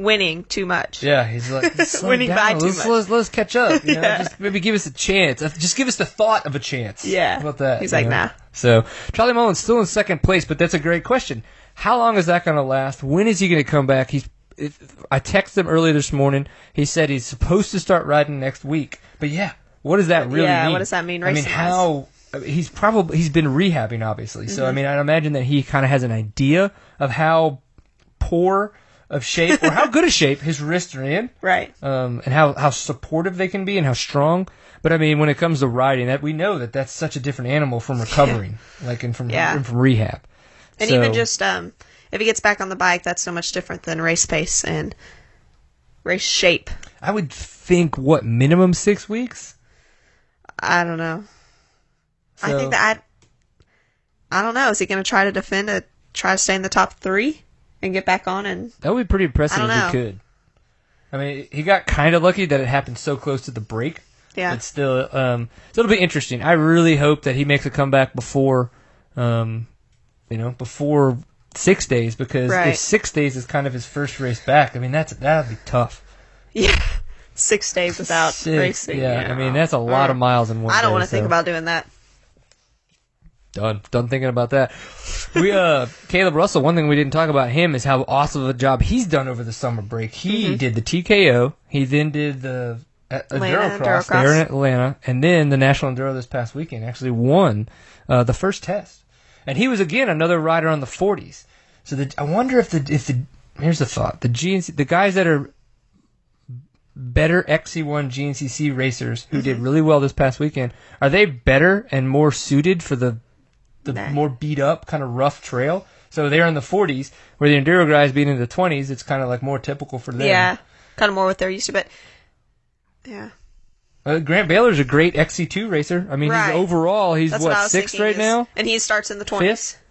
winning too much. Yeah, he's like [LAUGHS] Winning down. by too let's, much. Let's, let's catch up. You know? Yeah. Just maybe give us a chance. Just give us the thought of a chance. Yeah. How about that? He's like, know? nah. So Charlie Mullen's still in second place, but that's a great question. How long is that going to last? When is he going to come back? He's. If, I texted him earlier this morning. He said he's supposed to start riding next week. But yeah, what does that really Yeah, mean? what does that mean I mean, how? He's probably he's been rehabbing, obviously. So Mm-hmm. I mean, I imagine that he kind of has an idea of how poor of shape or how good a shape his wrists are in [LAUGHS] Right. um, and how, how supportive they can be and how strong. But I mean, when it comes to riding, that we know that that's such a different animal from recovering, like and from Yeah. and from rehab. And So- even just um, if he gets back on the bike, that's so much different than race pace and race shape. I would think what minimum six weeks. I don't know. I think that I, I don't know. Is he going to try to defend it? Try to stay in the top three and get back on? And That would be pretty impressive I if he know. could. I mean, he got kind of lucky that it happened so close to the break. yeah, But still, um, so it'll be interesting. I really hope that he makes a comeback before, um, you know, before six days because if six days is kind of his first race back, I mean that's that'd be tough. yeah. [LAUGHS] Six days without Six, racing. Yeah, I mean that's a lot of miles in one. I don't day, want to think so- about doing that. Done. Done thinking about that. We uh Caleb Russell, one thing we didn't talk about him is how awesome of a job he's done over the summer break. He Mm-hmm. did the TKO, he then did the uh, Atlanta Endurocross Endurocross. there in Atlanta, and then the National Enduro this past weekend. Actually won uh, the first test, and he was again another rider on the 40s. So the, I wonder if the if the here's the thought: the GNC, the guys that are better XC1 GNCC racers who Mm-hmm. did really well this past weekend, are they better and more suited for the the more beat up kind of rough trail? So they're in the 40s, where the enduro guys being in the 20s, it's kind of like more typical for them. Yeah, kind of more what they're used to. But yeah, Uh, Grant Baylor's a great XC2 racer. I mean, Right. he's overall he's that's what, what, sixth right is- now, and he starts in the twenties. fifth.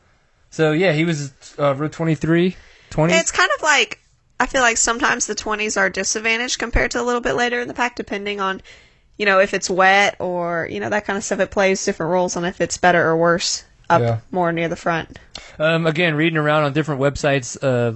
So yeah, he was uh, road 23, 20. It's kind of like I feel like sometimes the 20s are disadvantaged compared to a little bit later in the pack, depending on, you know, if it's wet or you know that kind of stuff. It plays different roles on if it's better or worse up Yeah. more near the front. Um, again, reading around on different websites, uh,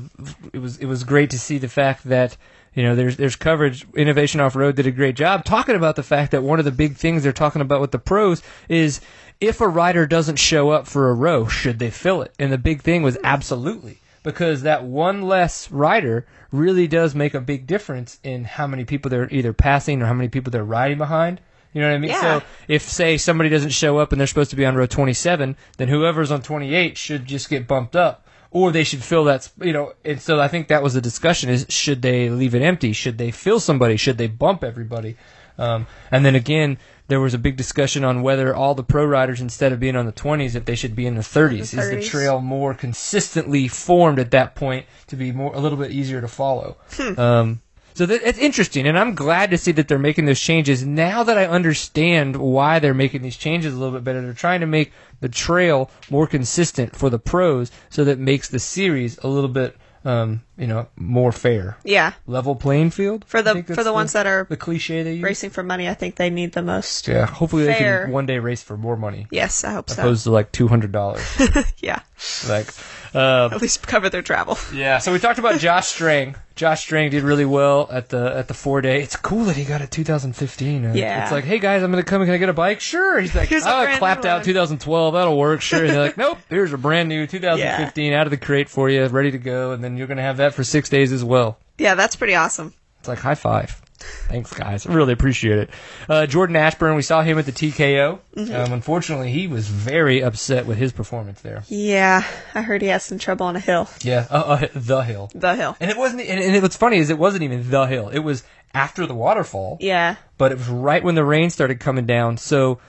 it was it was great to see the fact that you know there's there's coverage. Innovation Off Road did a great job talking about the fact that one of the big things they're talking about with the pros is if a rider doesn't show up for a row, should they fill it? And the big thing was absolutely because that one less rider really does make a big difference in how many people they're either passing or how many people they're riding behind. You know what I mean? Yeah. So if say somebody doesn't show up and they're supposed to be on row 27, then whoever's on 28 should just get bumped up. Or they should fill that, you know, and so I think that was the discussion is should they leave it empty? Should they fill somebody? Should they bump everybody? Um, and then again, there was a big discussion on whether all the pro riders, instead of being on the 20s, if they should be in the 30s. Thirties. Is the trail more consistently formed at that point to be more a little bit easier to follow? Um, so that, it's interesting, and I'm glad to see that they're making those changes. Now that I understand why they're making these changes a little bit better, they're trying to make the trail more consistent for the pros, so that makes the series a little bit, um, you know, more fair, Yeah. level playing field For the for that's the ones that are the cliche they use. racing for money, I think they need the most. Yeah, hopefully they can one day race for more money, Yes, I hope so. opposed to like two hundred dollars. [LAUGHS] yeah. like, uh, At least cover their travel. yeah. So we talked about [LAUGHS] Josh Strang. Josh Strang did really well at the at the four day. It's cool that he got it 2015. uh, Yeah. It's like, hey guys, I'm gonna come. Can I get a bike? Sure. He's like, Here's oh, I clapped out 2012. That'll work. Sure. And they're like, [LAUGHS] nope. Here's a brand new 2015 out of the crate for you, ready to go. And then you're gonna have that for six days as well. Yeah, that's pretty awesome. It's like high five. Thanks, guys. I really appreciate it. Uh, Jordan Ashburn, we saw him at the TKO. Mm-hmm. Um, unfortunately, he was very upset with his performance there. Yeah, I heard he had some trouble on a hill. Yeah, uh, uh, the hill. The hill. And it wasn't. And, and what's funny is it wasn't even the hill. It was after the waterfall. Yeah. But it was right when the rain started coming down. So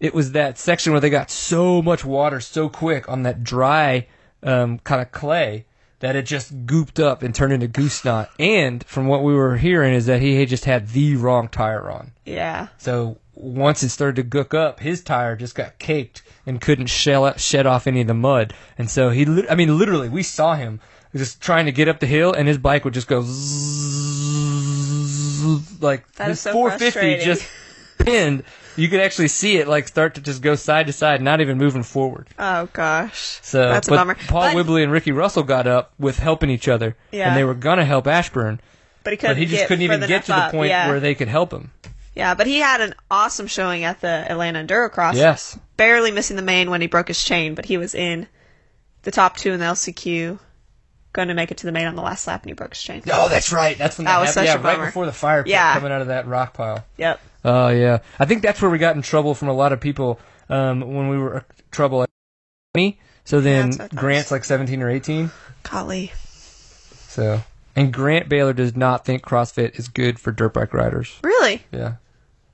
it was that section where they got so much water so quick on that dry um, kind of clay that it just gooped up and turned into goose snot. And from what we were hearing is that he had just had the wrong tire on. Yeah. So once it started to gook up, his tire just got caked and couldn't shell shed off any of the mud. And so he, I mean, literally, we saw him just trying to get up the hill, and his bike would just go zzz, like That his so 450 frustrating. just pinned. You could actually see it like start to just go side to side, not even moving forward. Oh gosh. So that's a bummer. Paul but, Whibley and Ricky Russell got up with helping each other, Yeah. and they were gonna help Ashburn, but he couldn't but he just couldn't even get to the up. point yeah. where they could help him. Yeah, but he had an awesome showing at the Atlanta Endurocross. Yes. Barely missing the main when he broke his chain, but he was in the top two in the LCQ, going to make it to the main on the last lap, and he broke his chain. Oh, that's right. That's when That that, was happened. such Yeah, a right before the fire pit Yeah. coming out of that rock pile. Yep. Oh yeah, I think that's where we got in trouble from a lot of people um, when we were trouble at 20. So then that's what I thought. Grant's like 17 or 18. Golly. So and Grant Baylor does not think CrossFit is good for dirt bike riders. Really? Yeah,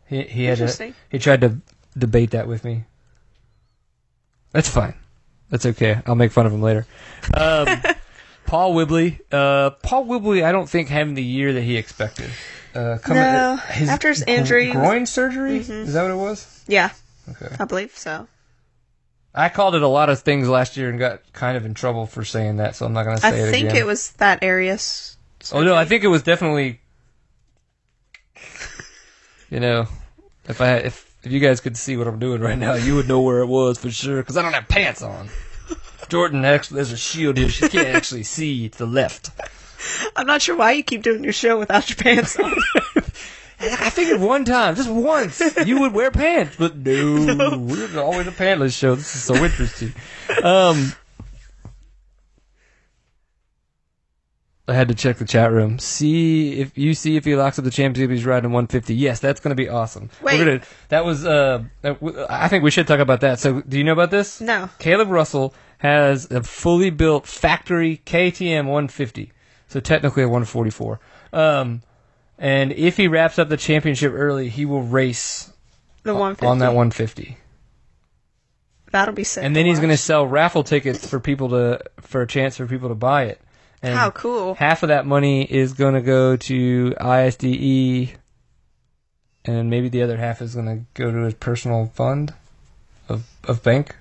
he he had to, he tried to debate that with me. That's fine. That's okay. I'll make fun of him later. Um, [LAUGHS] Paul Whibley. Uh, Paul Whibley, I don't think having the year that he expected. Uh, coming, No, after his gr- injury- Mm-hmm. groin surgery. Is that what it was? Yeah, Okay. I believe so. I called it a lot of things last year and got kind of in trouble for saying that, so I'm not going to say I it again. I think it was that area. s- Oh no, I think it was definitely. You know, if I if if you guys could see what I'm doing right now, you would know where it was for sure because I don't have pants on. Jordon actually, there's a shield here. She can't actually see to the left. I'm not sure why you keep doing your show without your pants on. [LAUGHS] I figured one time, just once, you would wear pants, but no, we're always a pantless show. This is so interesting. Um, I had to check the chat room. See if you see if he locks up the championship. He's riding 150. Yes, that's going to be awesome. Wait. Gonna, that was. Uh, I think we should talk about that. So, do you know about this? No. Caleb Russell has a fully built factory KTM 150. So technically a 144. Um, and if he wraps up the championship early, he will race The 150. on that 150. That'll be sick. And then he's going to sell raffle tickets for people to for a chance for people to buy it. And How cool. Half of that money is going to go to ISDE, and maybe the other half is going to go to his personal fund of of bank,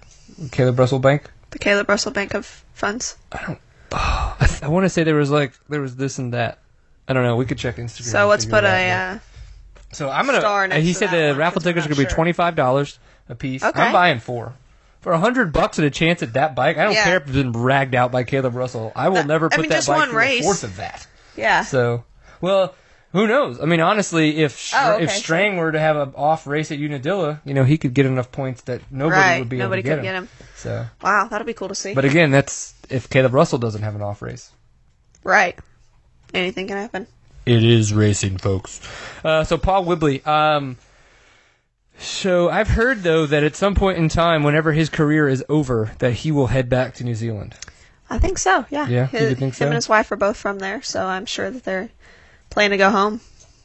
Caleb Russell Bank. The Caleb Russell Bank of Funds. I, [SIGHS] th- I want to say there was like there was this and that. I don't know. We could check Instagram. So and let's figure put it a. out, Uh, so I'm gonna. star next he to said that the one, raffle 'cause we're tickets are not gonna be sure. twenty five dollars a piece. Okay. I'm buying four. For a hundred bucks at a chance at that bike, I don't Yeah. care if it's been ragged out by Caleb Russell. I will That- never I put mean, that just bike one through race. a fourth of that. yeah. So, well, Who knows? I mean, honestly, if Str- Oh, okay, if Strang were to have an off race at Unadilla, you know, he could get enough points that nobody right. would be Nobody able to could get him. So, Wow, that'll be cool to see. but again, that's if Caleb Russell doesn't have an off race. right. Anything can happen. It is racing, folks. Uh, so Paul Whibley. Um, so I've heard though that at some point in time, whenever his career is over, that he will head back to New Zealand. I think so. Yeah. Yeah, His, you would think so? Him and his wife are both from there, so I'm sure that they're planning to go home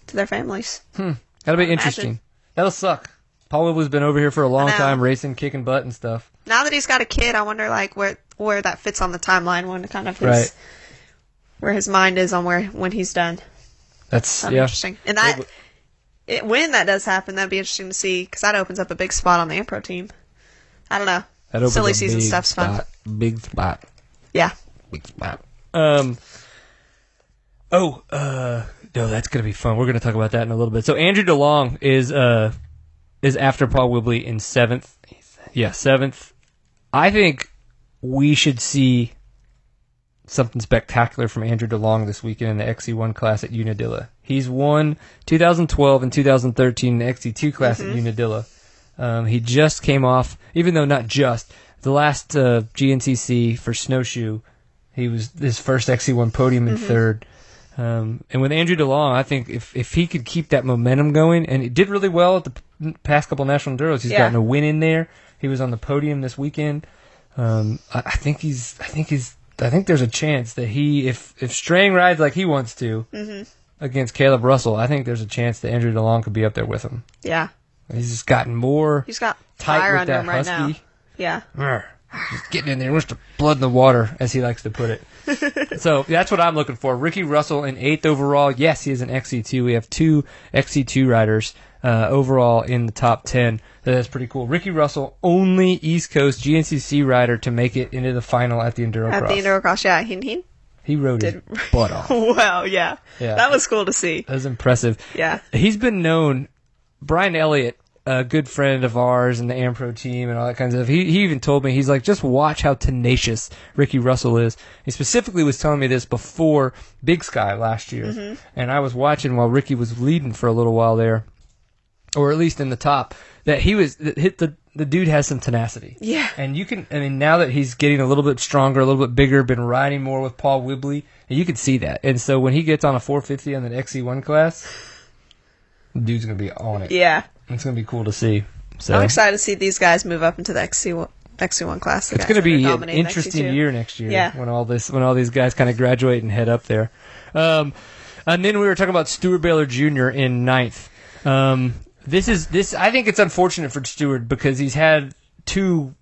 to their families. Hmm. That'll be interesting. That'll suck. Paul Whibley's been over here for a long time, racing, kicking butt and stuff. Now that he's got a kid, I wonder like where where that fits on the timeline when kind of his Right. where his mind is on where when he's done. That's yeah. interesting. And that it, when that does happen, that'd be interesting to see because that opens up a big spot on the Ampro team. I don't know. That opens Silly season stuff's fun. spot. Big spot. Yeah. Big spot. Um. Oh, uh, no, that's gonna be fun. We're gonna talk about that in a little bit. So Andrew DeLong is uh is after Paul Whibley in seventh. Yeah, seventh. I think we should see something spectacular from Andrew DeLong this weekend in the XC1 class at Unadilla. He's won 2012 and 2013 in the XC2 class at Unadilla. Um, he just came off, even though not just, the last uh, GNCC for snowshoe. He was his first XC1 podium in third. Um, and with Andrew DeLong, I think if, if he could keep that momentum going, and he did really well at the past couple national enduros, he's Yeah. gotten a win in there. He was on the podium this weekend. Um, I, I think he's, I think he's, I think there's a chance that he, if if Strang rides like he wants to against Caleb Russell, I think there's a chance that Andrew DeLong could be up there with him. Yeah. He's just gotten more He's got tight fire with under that him right husky. now. Yeah. Arr, Just getting in there, wants to blood in the water, as he likes to put it. [LAUGHS] so that's what I'm looking for. Ricky Russell in eighth overall. Yes, he is an XC2. We have two XC2 riders uh, overall in the top ten. That's pretty cool. Ricky Russell, only East Coast GNCC rider to make it into the final at the Enduro At Cross. the Endurocross, yeah. He, rode his did- [LAUGHS] butt off. wow, yeah. Yeah. That was cool to see. That was impressive. Yeah. He's been known, Brian Elliott, a good friend of ours and the Ampro team and all that kinds of stuff. He, he even told me, he's like, just watch how tenacious Ricky Russell is. He specifically was telling me this before Big Sky last year. And I was watching while Ricky was leading for a little while there, or at least in the top, that he was, that hit the, the dude has some tenacity. Yeah. And you can, I mean, now that he's getting a little bit stronger, a little bit bigger, been riding more with Paul Whibley, you can see that. And so when he gets on a 450 on the XC1 class, the dude's going to be on it. Yeah. It's going to be cool to see. So I'm excited to see these guys move up into the XC1, XC1 class. it's going to be an interesting XC2. year next year Yeah. when all this when all these guys kind of graduate and head up there. Um, and then we were talking about Steward Baylor Jr. in ninth. Um, this is this. I think it's unfortunate for Steward because he's had two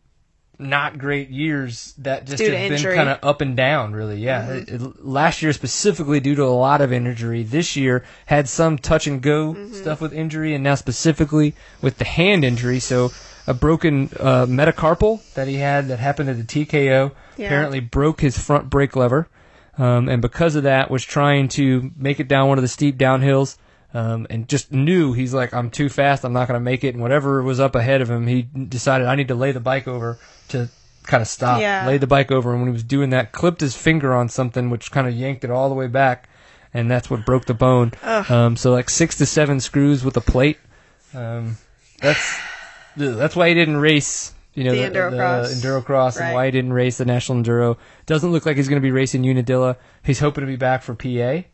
not great years that just have been kind of up and down. Really, yeah. Mm-hmm. It- it- last year specifically due to a lot of injury. This year had some touch and go Mm-hmm. stuff with injury, and now specifically with the hand injury. So a broken uh, metacarpal that he had that happened at the TKO Yeah. apparently broke his front brake lever, um, and because of that was trying to make it down one of the steep downhills. Um, and just knew he's like I'm too fast. I'm not going to make it. And whatever was up ahead of him he decided I need to lay the bike over to kind of stop. Yeah. laid the bike over and when he was doing that clipped his finger on something which kind of yanked it all the way back and that's what broke the bone. Um, so like six to seven screws with a plate. Um, that's that's why he didn't race you know The the, Endurocross. the Endurocross and Right. why he didn't race the National Enduro. Doesn't look like he's going to be racing Unadilla. He's hoping to be back for PA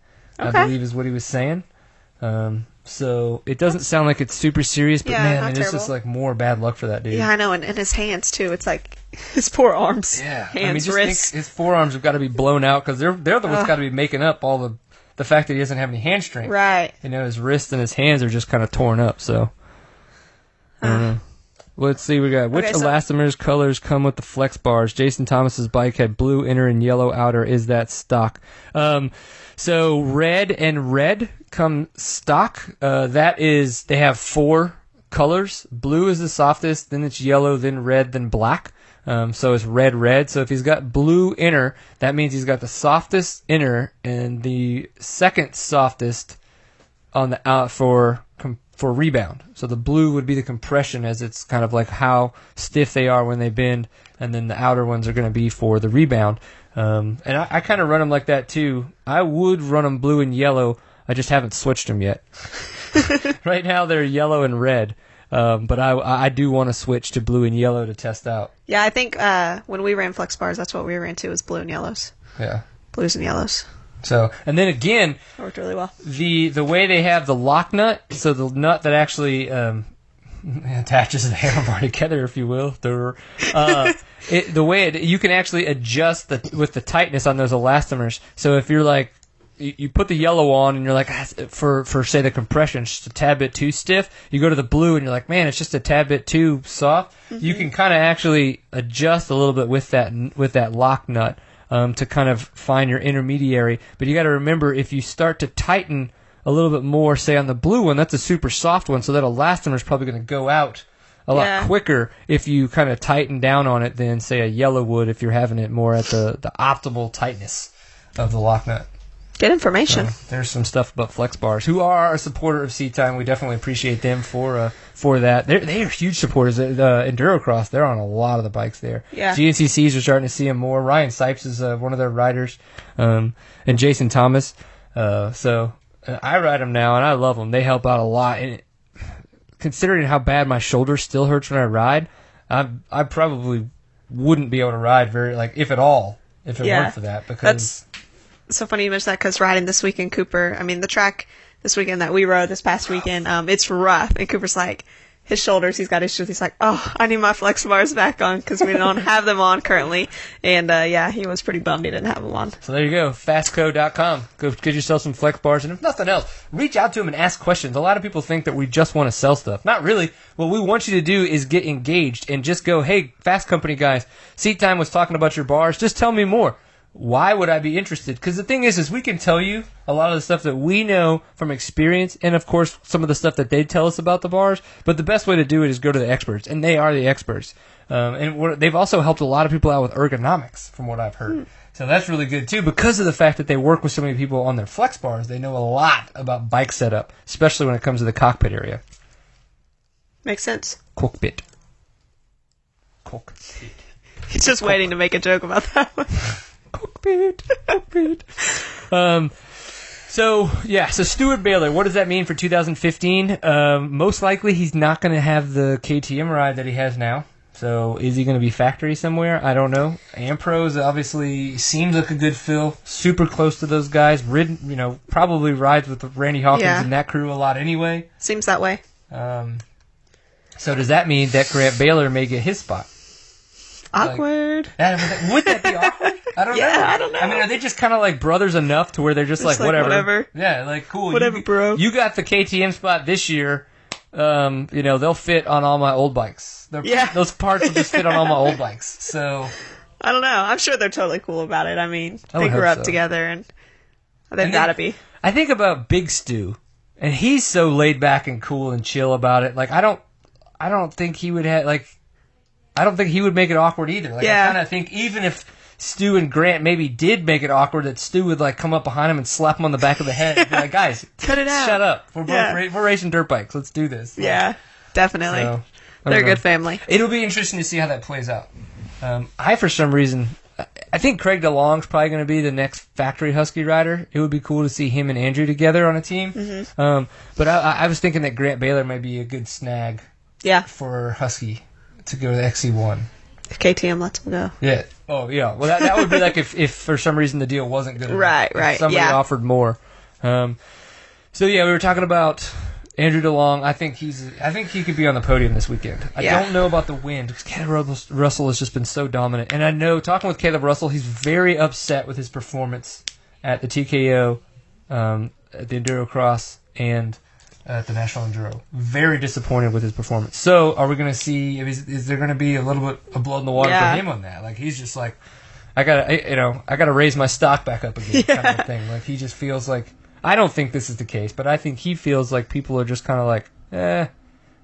I believe is what he was saying um, so it doesn't sound like it's super serious but Yeah, man I not mean, it's just like more bad luck for that dude Yeah, I know, and, and his hands too. It's like [LAUGHS] his poor arms, Yeah, I mean, just wrists. think his forearms have got to be blown out because they're they're the ones got to be making up all the the fact that he doesn't have any hand strength. Right. You know, his wrists and his hands are just kind of torn up. So, I don't know. Let's see. We got which Okay, so- elastomers colors come with the flex bars. Jason Thomas's bike had blue inner and yellow outer. Is that stock? Um, so red and red come stock. Uh, that is they have four colors. Blue is the softest, then it's yellow, then red, then black. Um, so it's red, red. So if he's got blue inner, that means he's got the softest inner and the second softest on the out for com- for rebound. So the blue would be the compression, as it's kind of like how stiff they are when they bend, and then the outer ones are going to be for the rebound. Um, and I, I kind of run them like that too. I would run them blue and yellow I just haven't switched them yet. [LAUGHS] right now they're yellow and red, um, but I I do want to switch to blue and yellow to test out. Yeah, I think uh, when we ran flex bars, that's what we ran to was blue and yellows, Yeah. blues and yellows. So and then again, worked really well. the the way they have the lock nut, so the nut that actually um, [LAUGHS] attaches the handlebar together, if you will, the, uh, [LAUGHS] it, the way it, you can actually adjust the with the tightness on those elastomers. So if you're like you, you put the yellow on and you're like ah, for for say the compression it's just a tad bit too stiff you go to the blue and you're like man it's just a tad bit too soft you can kind of actually adjust a little bit with that with that lock nut um, to kind of find your intermediary but you got to remember if you start to tighten a little bit more say on the blue one that's a super soft one so that elastomer is probably going to go out a lot Yeah. quicker if you kind of tighten down on it than say a yellow would if you're having it more at the, the optimal tightness of the lock nut Good information. so there's some stuff about Flex Bars, who are a supporter of Seat Time. We definitely appreciate them for uh, for that. They're they are huge supporters. Uh, The Endurocross, they're on a lot of the bikes there. Yeah. GNCCs are starting to see them more. Ryan Sipes is uh, one of their riders, um, and Jason Thomas. Uh, so uh, I ride them now, and I love them. They help out a lot. And considering how bad my shoulder still hurts when I ride, I I probably wouldn't be able to ride very like if at all if it Yeah. weren't for that because. That's so funny you mentioned that because riding this weekend, Cooper. I mean, the track this weekend that we rode this past weekend, um, it's rough. And Cooper's like, his shoulders, he's got issues. He's like, oh, I need my flex bars back on because we don't have them on currently. And uh, yeah, he was pretty bummed he didn't have them on. So there you go, fasstco.com. Go get yourself some flex bars, and if nothing else, reach out to them and ask questions. A lot of people think that we just want to sell stuff. Not really. What we want you to do is get engaged and just go, hey, Fasst Company guys, Seat Time was talking about your bars. Just tell me more. Why would I be interested? Because the thing is, is we can tell you a lot of the stuff that we know from experience, and of course some of the stuff that they tell us about the bars. But the best way to do it is go to the experts, and they are the experts. Um, and they've also helped a lot of people out with ergonomics, from what I've heard. So that's really good too, because of the fact that they work with so many people on their flex bars. They know a lot about bike setup, especially when it comes to the cockpit area. Makes sense. Cockpit. Cockpit. He's just waiting to make a joke about that one. [LAUGHS] cockpit, cockpit. um, so yeah, so Steward Baylor, what does that mean for 2015? Um, most likely he's not going to have the KTM ride that he has now. So is he going to be factory somewhere? I don't know. Ampros obviously seems like a good fill. Super close to those guys. Ridden, you know, probably rides with Randy Hawkins Yeah. and that crew a lot anyway. Seems that way. Um, so does that mean that Grant Baylor may get his spot? Awkward. That, would that be awkward? [LAUGHS] I don't Yeah, know. I don't know. I mean, are they just kind of like brothers enough to where they're just, Just like, like, whatever? whatever. Yeah, like cool. Whatever, you, bro. You got the KTM spot this year. Um, you know, they'll fit on all my old bikes. They're- Yeah. Those parts will just fit on all my old bikes. [LAUGHS] So I don't know. I'm sure they're totally cool about it. I mean, I they grew up so. together and they've And got to then- be. I think about Big Stu, and he's so laid back and cool and chill about it. Like I don't, I don't think he would have like, I don't think he would make it awkward either. Like Yeah. I kind of think even if Stu and Grant maybe did make it awkward, that Stu would like come up behind him and slap him on the back of the head and be like, "Guys, [LAUGHS] Cut it out. shut up. We're both Yeah. we're racing dirt bikes. Let's do this." Yeah, definitely. so, they're a good family. It'll be interesting to see how that plays out. Um, I, for some reason, I think Craig DeLong's probably going to be the next factory Husky rider. It would be cool to see him and Andrew together on a team. Mm-hmm. Um, but I, I- was thinking that Grant Baylor might be a good snag Yeah, for Husky to go to the XC1. if KTM lets him go. Yeah. Oh, yeah. Well, that, that would be like if, if for some reason the deal wasn't good. enough. Right, If right, Somebody yeah. offered more. Um, so yeah, we were talking about Andrew DeLong. I think he's. I think he could be on the podium this weekend. I Yeah. don't know about the wind because Caleb Russell- Russell has just been so dominant, and I know talking with Caleb Russell, he's very upset with his performance at the TKO, um, at the Enduro Cross, and at the National Enduro. Very disappointed with his performance. So, are we going to see? Is, is there going to be a little bit of blood in the water Yeah. for him on that? Like he's just like, I gotta, you know, I gotta raise my stock back up again, [LAUGHS] kind of thing. Like he just feels like. I don't think this is the case, but I think he feels like people are just kind of like, eh,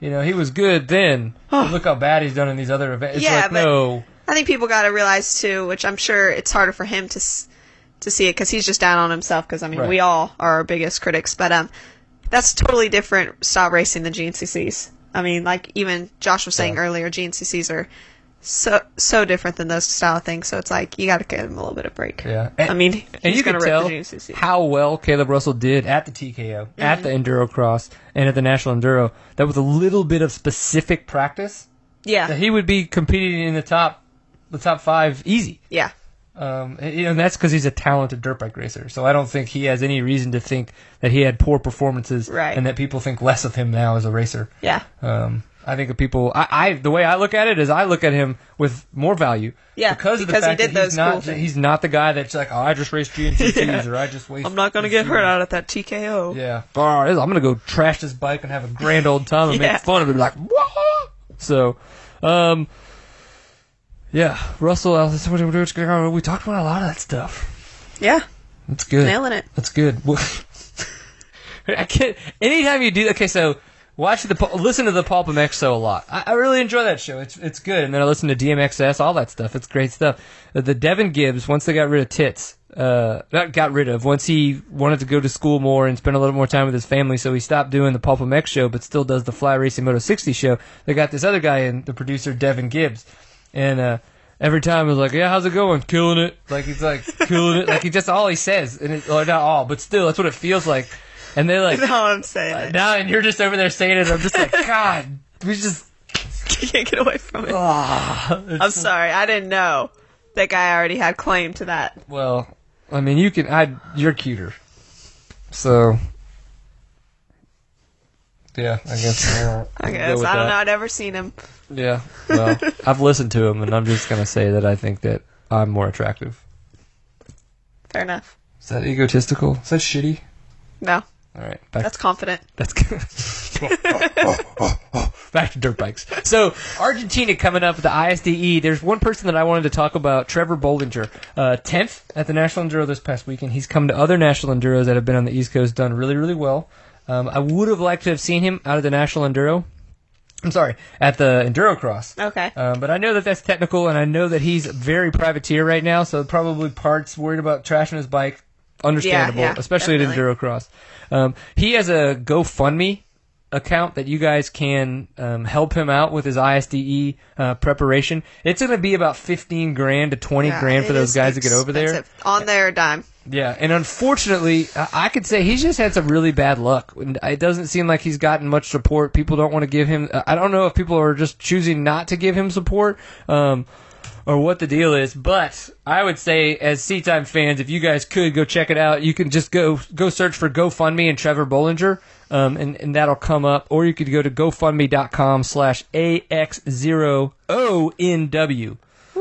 you know, he was good then. but [SIGHS] look how bad he's done in these other events. It's Yeah, like, but- no, I think people got to realize too, which I'm sure it's harder for him to s- to see it because he's just down on himself. Because I mean, Right. we all are our biggest critics, but um, that's totally different style racing than GNCCs. I mean, like even Josh was saying Yeah. earlier, GNCCs are so so different than those style things. So it's like you got to give him a little bit of break. Yeah. I mean, he's and you gonna can tell how well Caleb Russell did at the TKO, at the mm-hmm. Enduro Cross, and at the National Enduro. That with a little bit of specific practice, that yeah, he would be competing in the top, the top five easy. yeah, Um, and, and that's because he's a talented dirt bike racer. So I don't think he has any reason to think that he had poor performances, Right. and that people think less of him now as a racer. yeah, Um, I think that people, I, I, the way I look at it is, I look at him with more value. Yeah, because of the because he did that he's those not, cool things. he's not the guy that's like, oh, I just raced GNCTs [LAUGHS] or I just raced. I'm not gonna get hurt out at that TKO. Yeah, I'm gonna go trash this bike and have a grand old time and [LAUGHS] Yeah. make fun of it. Like, Wah! so, um, yeah, Russell, uh, we talked about a lot of that stuff. Yeah, That's good. nailing it. That's good. [LAUGHS] I can't. Anytime you do, okay, so watch the listen to the Pulp MX show a lot. I, I really enjoy that show. It's it's good. And then I listen to DMXS, all that stuff. It's great stuff. Uh, The Devin Gibbs, once they got rid of tits, uh, not got rid of. Once he wanted to go to school more and spend a little more time with his family, so he stopped doing the Pulp MX show, but still does the Fly Racing Moto 60 show. They got this other guy in, the producer Devin Gibbs, and uh, every time he's like, "Yeah, how's it going? Killing it." Like he's like [LAUGHS] killing it. Like he just all he says, and it, or not all, but still, that's what it feels like. And they're like, [LAUGHS] what I'm saying? now, and you're just over there saying it. I'm just like, [LAUGHS] God, we just. You can't get away from it. Ah, I'm sorry, I didn't know that guy already had claim to that. well, I mean, you can. I you're cuter, so. Yeah, I guess. [LAUGHS] I guess I don't that. know. I'd never seen him. Yeah, well, [LAUGHS] I've listened to him, and I'm just gonna say that I think that I'm more attractive. Fair enough. Is that egotistical? Is that shitty? No, All right, back that's confident. That's good. [LAUGHS] Back to dirt bikes. So Argentina coming up with the ISDE. There's one person that I wanted to talk about, Trevor Bollinger, uh, tenth at the National Enduro this past weekend. He's come to other National Enduros that have been on the East Coast, done really, really well. Um, I would have liked to have seen him out of the National Enduro. I'm sorry, at the Enduro Cross. Okay. Um, but I know that that's technical, and I know that he's very privateer right now, so probably parts worried about trashing his bike. Understandable, yeah, especially definitely. at Enduro Cross. Um, he has a GoFundMe account that you guys can um, help him out with his ISDE uh, preparation. It's going to be about 15 grand to 20 Yeah, grand for those guys to get over there. on their dime. Yeah, and unfortunately, I could say he's just had some really bad luck. It doesn't seem like he's gotten much support. People don't want to give him. I don't know if people are just choosing not to give him support, um, or what the deal is. But I would say, as Seat Time fans, if you guys could go check it out, you can just go go search for GoFundMe and Trevor Bollinger, um, and and that'll come up. Or you could go to GoFundMe.com/slash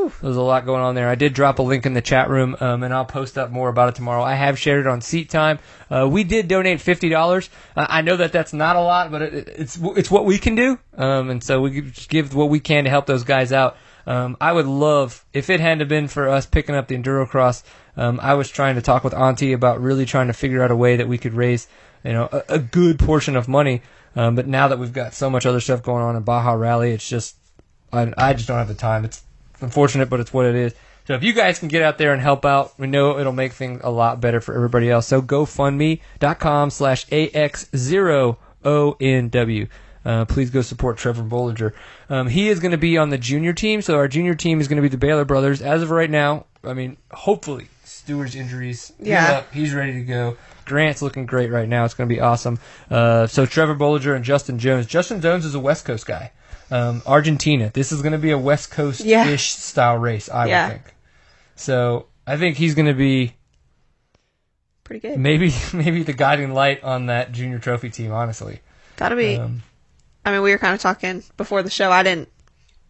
AX0ONW. There's a lot going on there. I did drop a link in the chat room, um, and I'll post up more about it tomorrow. I have shared it on Seat Time. Uh, we did donate fifty dollars. Uh, I know that that's not a lot, but it, it's it's what we can do, um, and so we give what we can to help those guys out. Um, I would love if it hadn't been for us picking up the Enduro Cross. Um, I was trying to talk with Antti about really trying to figure out a way that we could raise, you know, a, a good portion of money. Um, but now that we've got so much other stuff going on in Baja Rally, it's just I, I just don't have the time. It's unfortunate, but it's what it is. So if you guys can get out there and help out, we know it'll make things a lot better for everybody else. So GoFundMe.com slash AX0ONW. Uh, please go support Trevor Bollinger. Um, he is going to be on the junior team, so our junior team is going to be the Baylor brothers. As of right now, I mean, hopefully, Steward's injuries. Yeah. up. He's ready to go. Grant's looking great right now. It's going to be awesome. Uh, so Trevor Bollinger and Justin Jones. Justin Jones is a West Coast guy. Um, Argentina. This is going to be a West Coast-ish Yeah. style race, I Yeah. would think. So I think he's going to be Pretty good. maybe [LAUGHS] maybe the guiding light on that junior trophy team. Honestly, Gotta be. um, I mean, we were kind of talking before the show. I didn't.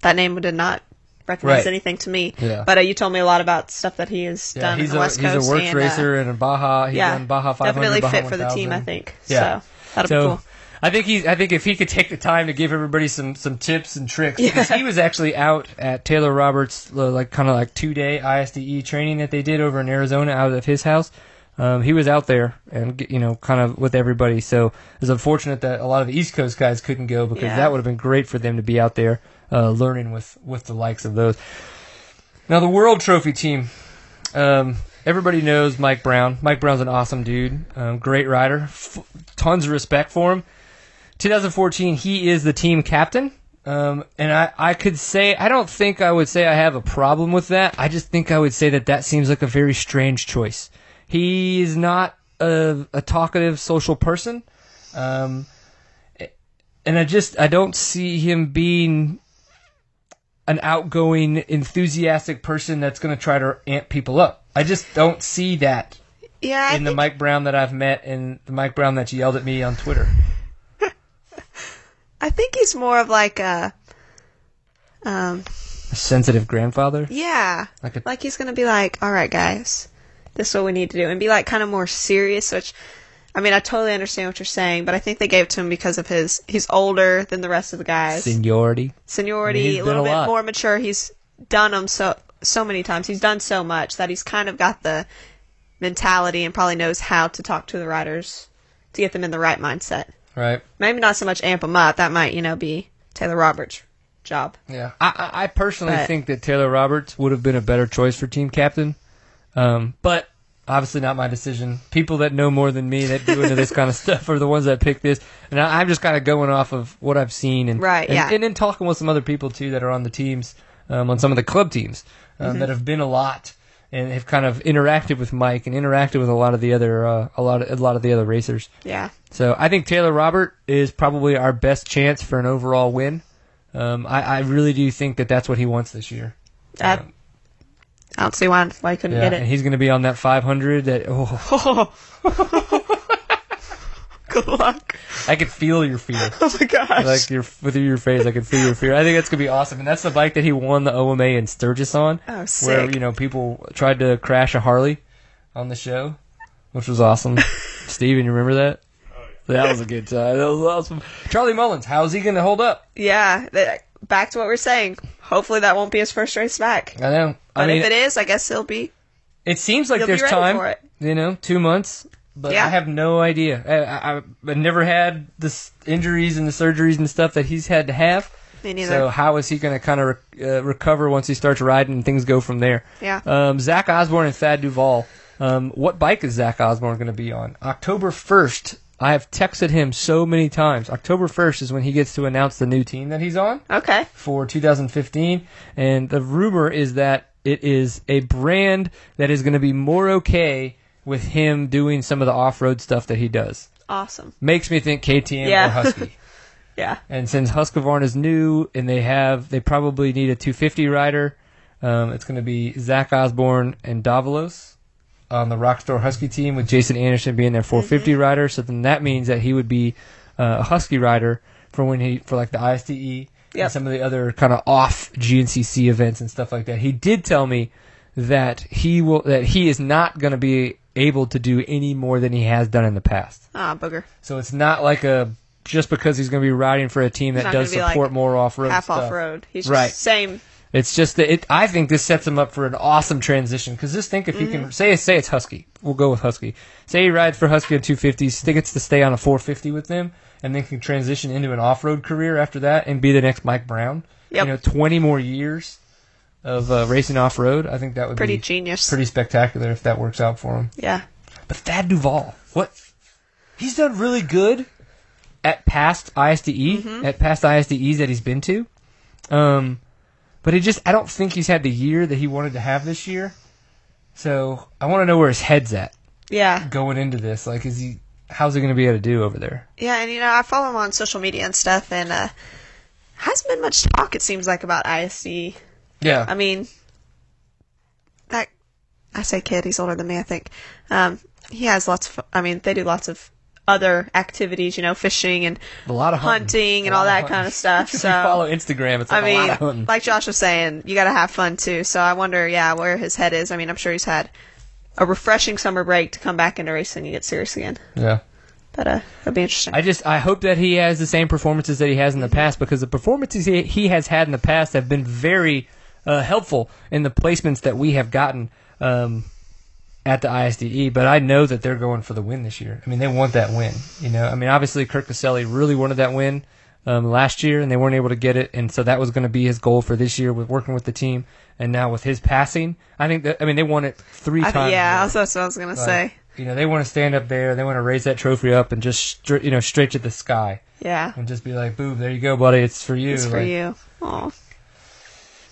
That name did not recognize Right. anything to me. Yeah. But uh, you told me a lot about stuff that he has yeah, done he's in the a West he's Coast. a WORCS and, uh, racer and a Baja. He's yeah, done Baja 500. definitely Baja fit for the team. I think. Yeah. So that'll so, be cool. I think he's. I think if he could take the time to give everybody some some tips and tricks, because he was actually out at Taylor Robert's uh, like kind of like two day ISDE training that they did over in Arizona out of his house. Um, he was out there and you know kind of with everybody. So it's unfortunate that a lot of the East Coast guys couldn't go because Yeah. that would have been great for them to be out there uh, learning with with the likes of those. Now the World Trophy team. Um, everybody knows Mike Brown. Mike Brown's an awesome dude, um, great rider, F- tons of respect for him. 2014, he is the team captain. Um, and I, I could say, I don't think I would say I have a problem with that. I just think I would say that that seems like a very strange choice. He is not a, a talkative social person. Um, and I just, I don't see him being an outgoing, enthusiastic person that's going to try to amp people up. I just don't see that Yeah, in the Mike Brown that I've met and the Mike Brown that yelled at me on Twitter. I think he's more of like a, um, A sensitive grandfather. yeah, Like a- like he's gonna be like, all right, guys, this is what we need to do, and be like kind of more serious. Which, I mean, I totally understand what you're saying, but I think they gave it to him because of his he's older than the rest of the guys, Seniority. seniority, I mean, he's a done little a bit lot. more mature. He's done them so so many times. He's done so much that he's kind of got the mentality and probably knows how to talk to the riders to get them in the right mindset. Right. Maybe not so much amp them up. That might, you know, be Taylor Robert's job. Yeah, I, I personally But- think that Taylor Roberts would have been a better choice for team captain, um, but obviously not my decision. People that know more than me that do into this [LAUGHS] kind of stuff are the ones that pick this, and I, I'm just kind of going off of what I've seen and Right, and, yeah. and then talking with some other people too that are on the teams, um, on some of the club teams um, Mm-hmm. that have been a lot and have kind of interacted with Mike and interacted with a lot of the other uh, a lot of, a lot of the other racers. Yeah. So I think Taylor Robert is probably our best chance for an overall win. Um, I, I really do think that that's what he wants this year. That, Um, I don't see why, why he couldn't yeah, get it. and he's going to be on that 500. That oh, [LAUGHS] [LAUGHS] Good luck. I could feel your fear, [LAUGHS] Oh my gosh. like your with your face. I could feel your fear. I think that's going to be awesome, and that's the bike that he won the OMA in Sturgis on, oh, sick! where you know people tried to crash a Harley on the show, which was awesome. [LAUGHS] Steven, you remember that? That was a good time. That was awesome. Charlie Mullins, how's he going to hold up? yeah. that- back to what we are saying. Hopefully that won't be his first race back. I know. But I mean, if it is, I guess he'll be. It seems like there's time. for it. You know, two months. But Yeah. I have no idea. I, I, I've never had the injuries and the surgeries and stuff that he's had to have. So how is he going to kind of re- uh, recover once he starts riding and things go from there? yeah. Um, Zach Osborne and Thad DuVall. Um, what bike is Zach Osborne going to be on? October 1st. I have texted him so many times. October 1st is when he gets to announce the new team that he's on okay. for 2015, and the rumor is that it is a brand that is going to be more okay with him doing some of the off-road stuff that he does. Awesome. Makes me think KTM Yeah. or [LAUGHS] Husky. Yeah. and since Husqvarna is new and they have, they probably need a 250 rider. Um, it's going to be Zach Osborne and Davalos on the Rockstar Husky team with Jason Anderson being their 450 rider. So then that means that he would be uh, a Husky rider for when he for like the ISDE Yep. and some of the other kind of off GNCC events and stuff like that. He did tell me that he will that he is not going to be able to do any more than he has done in the past. Ah, booger. So it's not like a just because he's going to be riding for a team that does gonna like, support more off road Half off road. He's just Right. same. It's just that it. I think this sets him up for an awesome transition because just think if he Mm-hmm. can say say it's Husky, we'll go with Husky. Say he rides for Husky on 250s, he gets to stay on a 450 with them, and then can transition into an off road career after that and be the next Mike Brown. Yep. You know, 20 more years of uh, racing off road. I think that would Pretty be genius. pretty spectacular if that works out for him. Yeah. But Thad DuVall, what? He's done really good at past ISDE, Mm-hmm. at past ISDEs that he's been to. Um, but he just, I don't think he's had the year that he wanted to have this year. So I want to know where his head's at Yeah. going into this. Like, is he, how's he going to be able to do over there? Yeah, and you know, I follow him on social media and stuff, and uh, hasn't been much talk. It seems like about ISD. Yeah. I mean, that I say kid. He's older than me, I think. Um, he has lots of. I mean, they do lots of other activities. You know, fishing and a lot of hunting, hunting and all that kind of stuff. [LAUGHS] if So you follow Instagram, it's I like a lot mean, like Josh was saying, you got to have fun too. So I wonder, yeah, where his head is. I mean, I'm sure he's had a refreshing summer break to come back into racing and get serious again. yeah. But uh, it'll be interesting. I just I hope that he has the same performances that he has in the past because the performances he, he has had in the past have been very uh, helpful in the placements that we have gotten um, at the ISDE. But I know that they're going for the win this year. I mean, they want that win. You know, I mean, obviously Kurt Caselli really wanted that win um, last year, and they weren't able to get it, and so that was going to be his goal for this year with working with the team. And now with his passing, I think that I mean they won it three I times. yeah, that's what I was gonna say. You know, they want to stand up there. They want to raise that trophy up and just stra- you know straight to the sky Yeah. and just be like, "Boom, there you go, buddy. It's for you." It's for Like, you. Oh.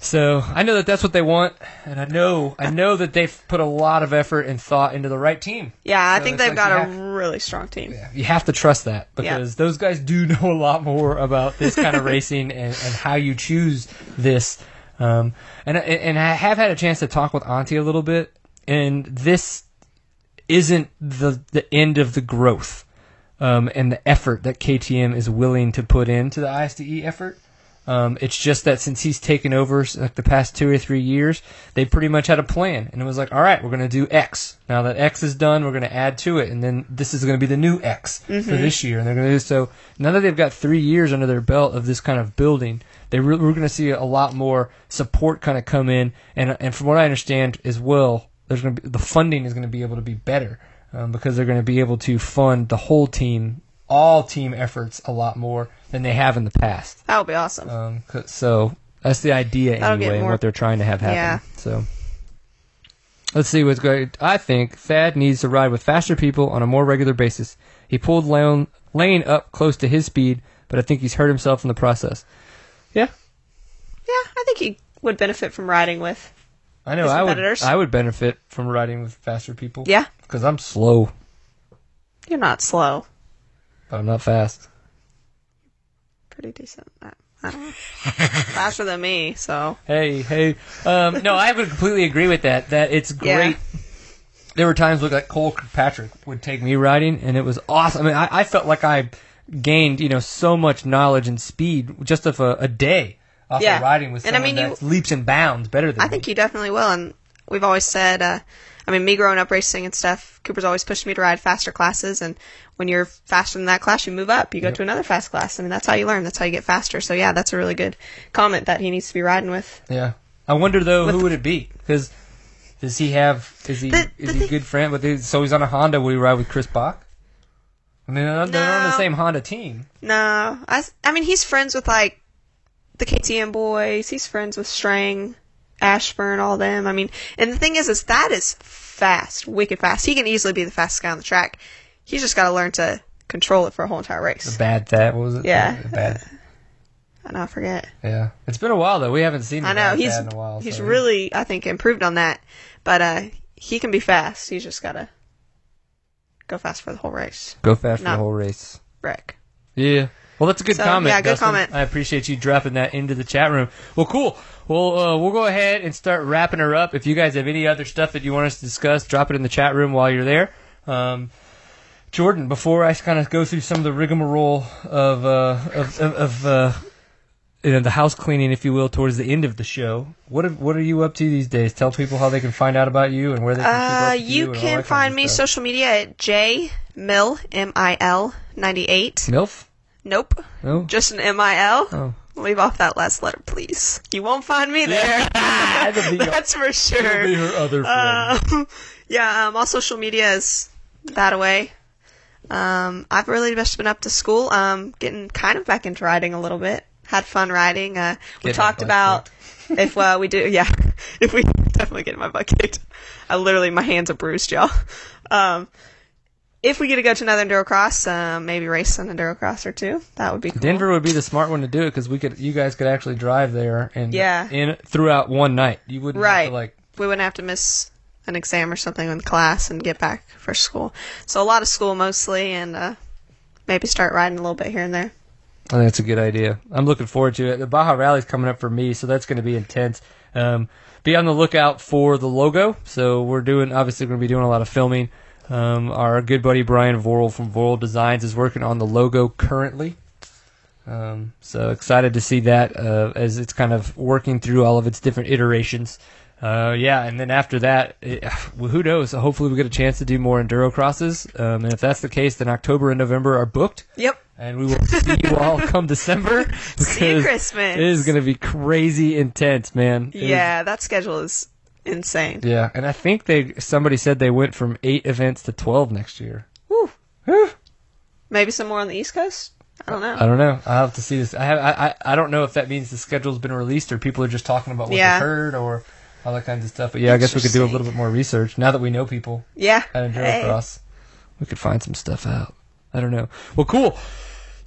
So I know that that's what they want, and I know I know that they've put a lot of effort and thought into the right team. Yeah, I So think they've like got a have- really strong team. You have to trust that Yeah. because those guys do [LAUGHS] know a lot more about this kind of [LAUGHS] racing and, and how you choose this. Um, and and I have had a chance to talk with Antti a little bit, and this isn't the the end of the growth um, and the effort that KTM is willing to put into the ISDE effort. Um, it's just that since he's taken over like the past two or three years, they pretty much had a plan, and it was like, all right, we're going to do X. Now that X is done, we're going to add to it, and then this is going to be the new X for this year, and they're going to do so. Now that they've got three years under their belt of this kind of building, they re- we're going to see a lot more support kind of come in, and and from what I understand as well, there's going to be the funding is going to be able to be better um, because they're going to be able to fund the whole team, all team efforts a lot more than they have in the past. That would be awesome. Um, so that's the idea That'll anyway, and what they're trying to have happen. Yeah. So let's see what's going. I think Thad needs to ride with faster people on a more regular basis. He pulled Lane, Lane up close to his speed, but I think he's hurt himself in the process. Yeah, yeah, I think he would benefit from riding with. I know. I would. I would benefit from riding with faster people. Yeah, because I'm slow, you're not slow. But I'm not fast. Pretty decent. I, I don't know. [LAUGHS] Faster than me, so. Hey, hey. Um, no, I would completely agree with that. That it's Yeah. great. There were times where like Cole Kirkpatrick would take me riding, and it was awesome. I mean, I, I felt like I gained, you know, so much knowledge and speed just of a, a day off Yeah. of riding with And I someone mean, you- leaps and bounds better than I me. think you definitely will. And we've always said, uh, I mean, me growing up racing and stuff, Cooper's always pushed me to ride faster classes. And when you're faster than that class, you move up. You go to another fast class. I mean, that's how you learn. That's how you get faster. So yeah, that's a really good comment that he needs to be riding with. Yeah. I wonder though, With who would it be? Because does he have? Is he The- is he a thing- good friend? With his, so he's on a Honda. Will he ride with Chris Bach? I mean, they're not- they're on the same Honda team. No, I, I mean, he's friends with like the KTM boys. He's friends with Strang, Ashburn, all them. I mean, and the thing is, is that is fast, wicked fast. He can easily be the fastest guy on the track. He's just got to learn to control it for a whole entire race. The bad that was it? Yeah. Bad. [LAUGHS] I know, I forget. Yeah. It's been a while though. We haven't seen. I know he's in a while. he's so- really I think improved on that, but uh, he can be fast. He's just got to go fast for the whole race. go fast for the whole race. Wreck. Yeah. Well, that's a good So, comment. yeah, good Dustin. comment. I appreciate you dropping that into the chat room. Well, cool. Well, uh, we'll go ahead and start wrapping her up. If you guys have any other stuff that you want us to discuss, drop it in the chat room while you're there. Um, Jordon, before I kind of go through some of the rigmarole of uh, of, of, of uh, you know, the house cleaning, if you will, towards the end of the show, what are, what are you up to these days? Tell people how they can find out about you and where they can keep Uh, up with you. you can find me stuff. social media at J Mill M I L ninety eight. MILF? Nope, No. just an M I L. Oh. Leave off that last letter, please. You won't find me there. [LAUGHS] [LAUGHS] That's for It'll sure. be her other friend. Um, [LAUGHS] yeah, um, all social media is that away. Um, I've really just been up to school, um, getting kind of back into riding a little bit. Had fun riding. Uh, we talked about if uh, we do, yeah, if we definitely get in my butt kicked. I literally, my hands are bruised, y'all. Um, if we get to go to another endurocross, uh, maybe race an endurocross or two, that would be cool. Denver would be the smart one to do it because we could, you guys could actually drive there and Yeah. in throughout one night. You wouldn't have Right. to like we wouldn't have to miss an exam or something in class and get back for school. So a lot of school mostly, and uh, maybe start riding a little bit here and there. I think that's a good idea. I'm looking forward to it. The Baja Rally's coming up for me, so that's going to be intense. Um, be on the lookout for the logo. So we're doing, obviously, going to be doing a lot of filming. Um, our good buddy Brian Vorel from Vorel Designs is working on the logo currently. Um, so excited to see that uh, as it's kind of working through all of its different iterations. Uh, yeah, and then after that, it, [SIGHS] who knows? Hopefully, we get a chance to do more enduro crosses. Um, and if that's the case, then October and November are booked Yep. and we will see you all [LAUGHS] come December. See you [LAUGHS] Christmas. It is going to be crazy intense, man. It is- Yeah, that schedule is insane. yeah, and I think they somebody said they went from eight events to twelve next year. Woo. Whew. Maybe some more on the East Coast. I don't know. I don't know. I'll have to see this. I have. I, I I don't know if that means the schedule's been released or people are just talking about what Yeah. they heard or all that kinds of stuff. But yeah, I guess we could do a little bit more research now that we know people Yeah. at Hey. Endurocross. We could find some stuff out. I don't know. Well, cool.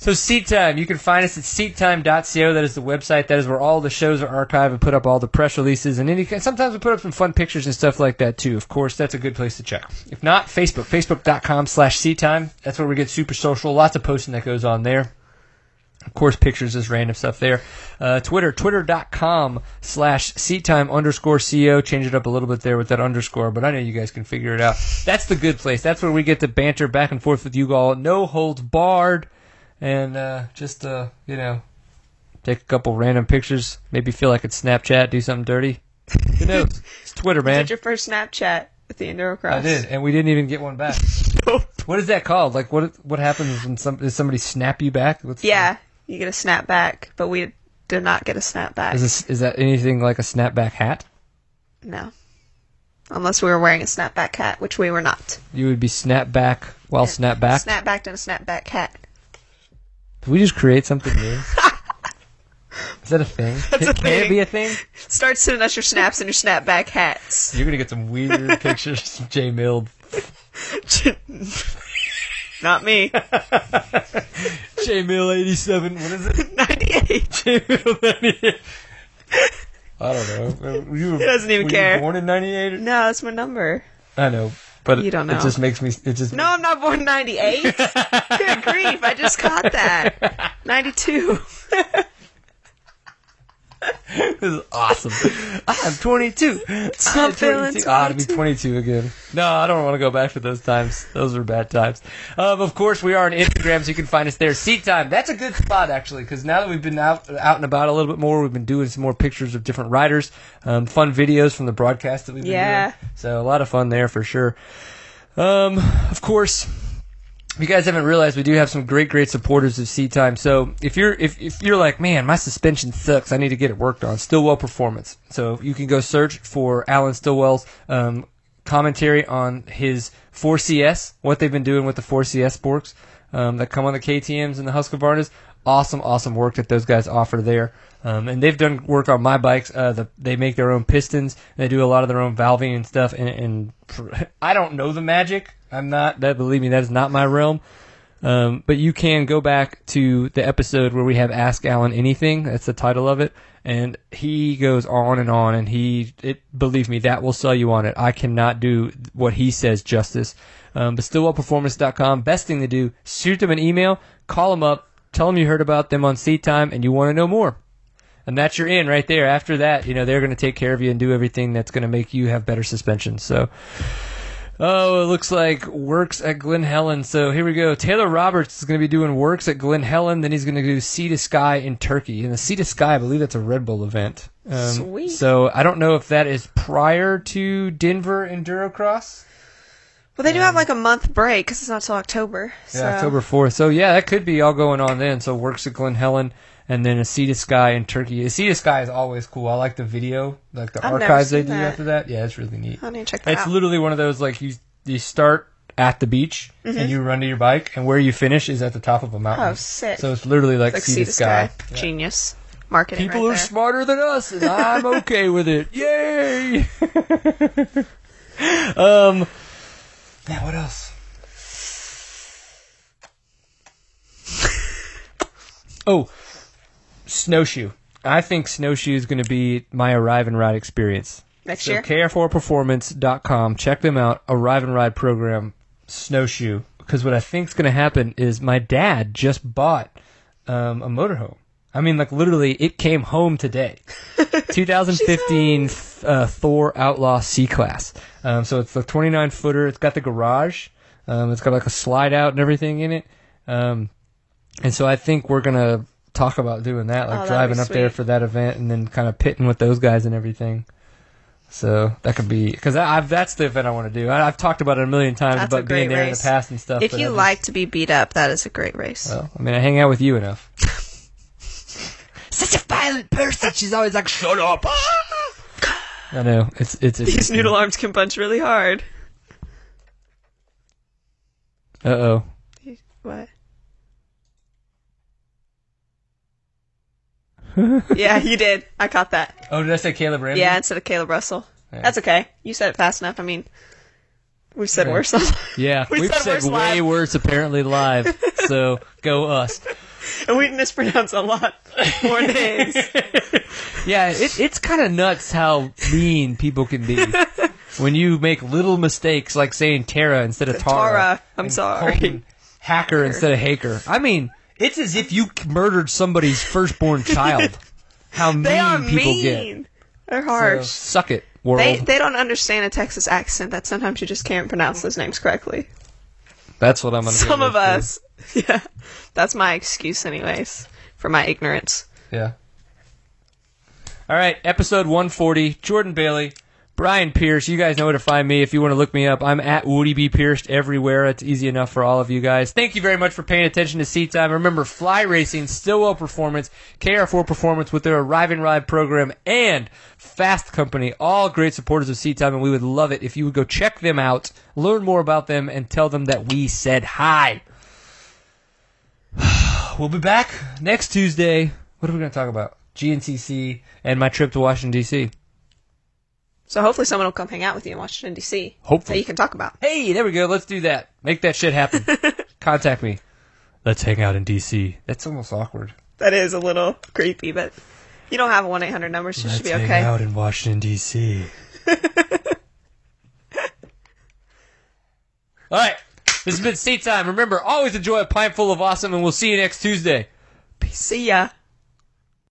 So Seat Time, you can find us at seattime.co. That is the website. That is where all the shows are archived and put up all the press releases and any. Sometimes we put up some fun pictures and stuff like that too. Of course, that's a good place to check. If not, Facebook, facebook.com slash Seat Time. That's where we get super social. Lots of posting that goes on there. Of course, pictures is random stuff there. Uh, Twitter, twitter.com slash seattime underscore co. Change it up a little bit there with that underscore, but I know you guys can figure it out. That's the good place. That's where we get to banter back and forth with you all. No holds barred. And uh, just, uh, you know, take a couple random pictures. Maybe feel like it's Snapchat, do something dirty. Who knows? It's Twitter, man. Did your first Snapchat with the Endurocross? I did, and we didn't even get one back. [LAUGHS] What is that called? Like, what what happens when some does somebody snap you back? What's Yeah, you get a snap back, but we did not get a snap back. Is this is that anything like a snapback hat? No. Unless we were wearing a snapback hat, which we were not. You would be snapback while snapback. Snapback and a snapback hat. Did we just create something new? [LAUGHS] is that a thing? can, a thing. can it be a thing? Start sending us your snaps and your snapback hats. You're gonna get some weird [LAUGHS] pictures of J Mill. [LAUGHS] not me. J Mill eighty seven. What is it? 98. J Mill ninety eight. I don't know. You were, He doesn't even care. You born in ninety eight? No, that's my number. I know, but You don't know. It just makes me. It just No, I'm not born in 98. [LAUGHS] Good grief, I just caught that. [LAUGHS] 92. [LAUGHS] [LAUGHS] This is awesome. [LAUGHS] I'm 22. I'm feeling 22. Ah, to be 22. 22 again. No, I don't want to go back to those times. Those were bad times. Um, of course, we are on Instagram, so you can find us there. Seat time. That's a good spot actually, because now that we've been out out and about a little bit more, we've been doing some more pictures of different riders, um, fun videos from the broadcast that we've been Yeah. doing. So a lot of fun there for sure. Um, of course, if you guys haven't realized, we do have some great, great supporters of Seat Time. So if you're if, if you're like, man, my suspension sucks, I need to get it worked on. Stillwell Performance. So you can go search for Alan Stillwell's um, commentary on his 4CS, what they've been doing with the 4CS forks um, that come on the KTM's and the Husqvarnas. Awesome, awesome work that those guys offer there. Um, and they've done work on my bikes. Uh, the, they make their own pistons. They do a lot of their own valving and stuff. And, and [LAUGHS] I don't know the magic. I'm not that. Believe me, that is not my realm. Um, but you can go back to the episode where we have Ask Alan Anything. That's the title of it. And he goes on and on, and he, it, believe me, that will sell you on it. I cannot do what he says justice. Um, but stillwellperformance.com, best thing to do, shoot them an email, call them up, tell them you heard about them on Seat Time, and you want to know more. And that's your in right there. After that, you know, they're going to take care of you and do everything that's going to make you have better suspension. So, Oh, it looks like WORCS at Glen Helen. So here we go. Taylor Roberts is going to be doing WORCS at Glen Helen. Then he's going to do Sea to Sky in Turkey. And the Sea to Sky, I believe that's a Red Bull event. Um, Sweet. So I don't know if that is prior to Denver Endurocross. Well, they do have like a month break because it's not till October. So. Yeah, October 4th. So yeah, that could be all going on then. So works at Glen Helen. And then a Sea to Sky in Turkey. A Sea to Sky is always cool. I like the video, like the I've archives they do that. after that. Yeah, it's really neat. I need to check that It's out. literally one of those like you you start at the beach Mm-hmm. and you run to your bike, and where you finish is at the top of a mountain. Oh, sick. So it's literally like, like sea, sea to to sky. sky. Yeah. Genius. Marketing People right are there. smarter than us, and I'm [LAUGHS] okay with it. Yay! [LAUGHS] um, yeah. What else? [LAUGHS] oh, snowshoe. I think snowshoe is going to be my arrive and ride experience. Next So year? KR4performance.com. Check them out. Arrive and ride program snowshoe. Because what I think is going to happen is my dad just bought um, a motorhome. I mean, like literally, it came home today. [LAUGHS] 2015 uh, Thor Outlaw C Class. Um, so it's the 29 footer. It's got the garage. Um, it's got like a slide out and everything in it. Um, and so I think we're gonna talk about doing that, like Oh, driving be up there for that event, and then kind of pitting with those guys and everything. So that could be because that's the event I want to do. I, I've talked about it a million times That's about being great there in the past and stuff. If but you just- like to be beat up, that is a great race. well, I mean, I hang out with you enough. [LAUGHS] Such a violent person. She's always like, "Shut up." [LAUGHS] I know it's it's These noodle arms can punch really hard. Uh oh. What? [LAUGHS] yeah, you did. I caught that. Oh, did I say Caleb Ramsey? Yeah, instead of Kailub Russell. Yeah. That's okay. You said it fast enough. I mean, we've said [LAUGHS] Yeah. worse. Yeah, We we've said said worse way live. worse apparently live. [LAUGHS] so go us. and we mispronounce a lot more names. Yeah, it, it's kind of nuts how mean people can be when you make little mistakes like saying Tara instead of Tara. Tara, I'm sorry. Colton Hacker instead of Haaker. I mean, it's as if you murdered somebody's firstborn [LAUGHS] child. How mean They are people mean. get. They're So, harsh. suck it, world. they they don't understand a Texas accent that sometimes you just can't pronounce those names correctly. That's what I'm gonna. Some of us, [LAUGHS] yeah, that's my excuse, anyways, for my ignorance. Yeah. All right, episode 140. Jordon Bailey, Brian Pierce. You guys know where to find me if you want to look me up. I'm at Woody B Pierced everywhere. It's easy enough for all of you guys. Thank you very much for paying attention to Seat Time. Remember, Fly Racing, Stillwell Performance, KR4 Performance with their Arrive and Ride program, and Fasst Company. All great supporters of Seat Time, and we would love it if you would go check them out, learn more about them, and tell them that we said hi. [SIGHS] We'll be back next Tuesday. What are we going to talk about? GNCC and my trip to Washington, D.C. So hopefully someone will come hang out with you in Washington D.C. Hopefully. that you can talk about. Hey, there we go. Let's do that. Make that shit happen. [LAUGHS] Contact me. Let's hang out in D.C. That's almost awkward. That is a little creepy, but you don't have a one eight hundred number, so it Let's should be hang okay. out in Washington, D.C. [LAUGHS] All right. This has been Seat Time. Remember, always enjoy a pint full of awesome, and we'll see you next Tuesday. See ya.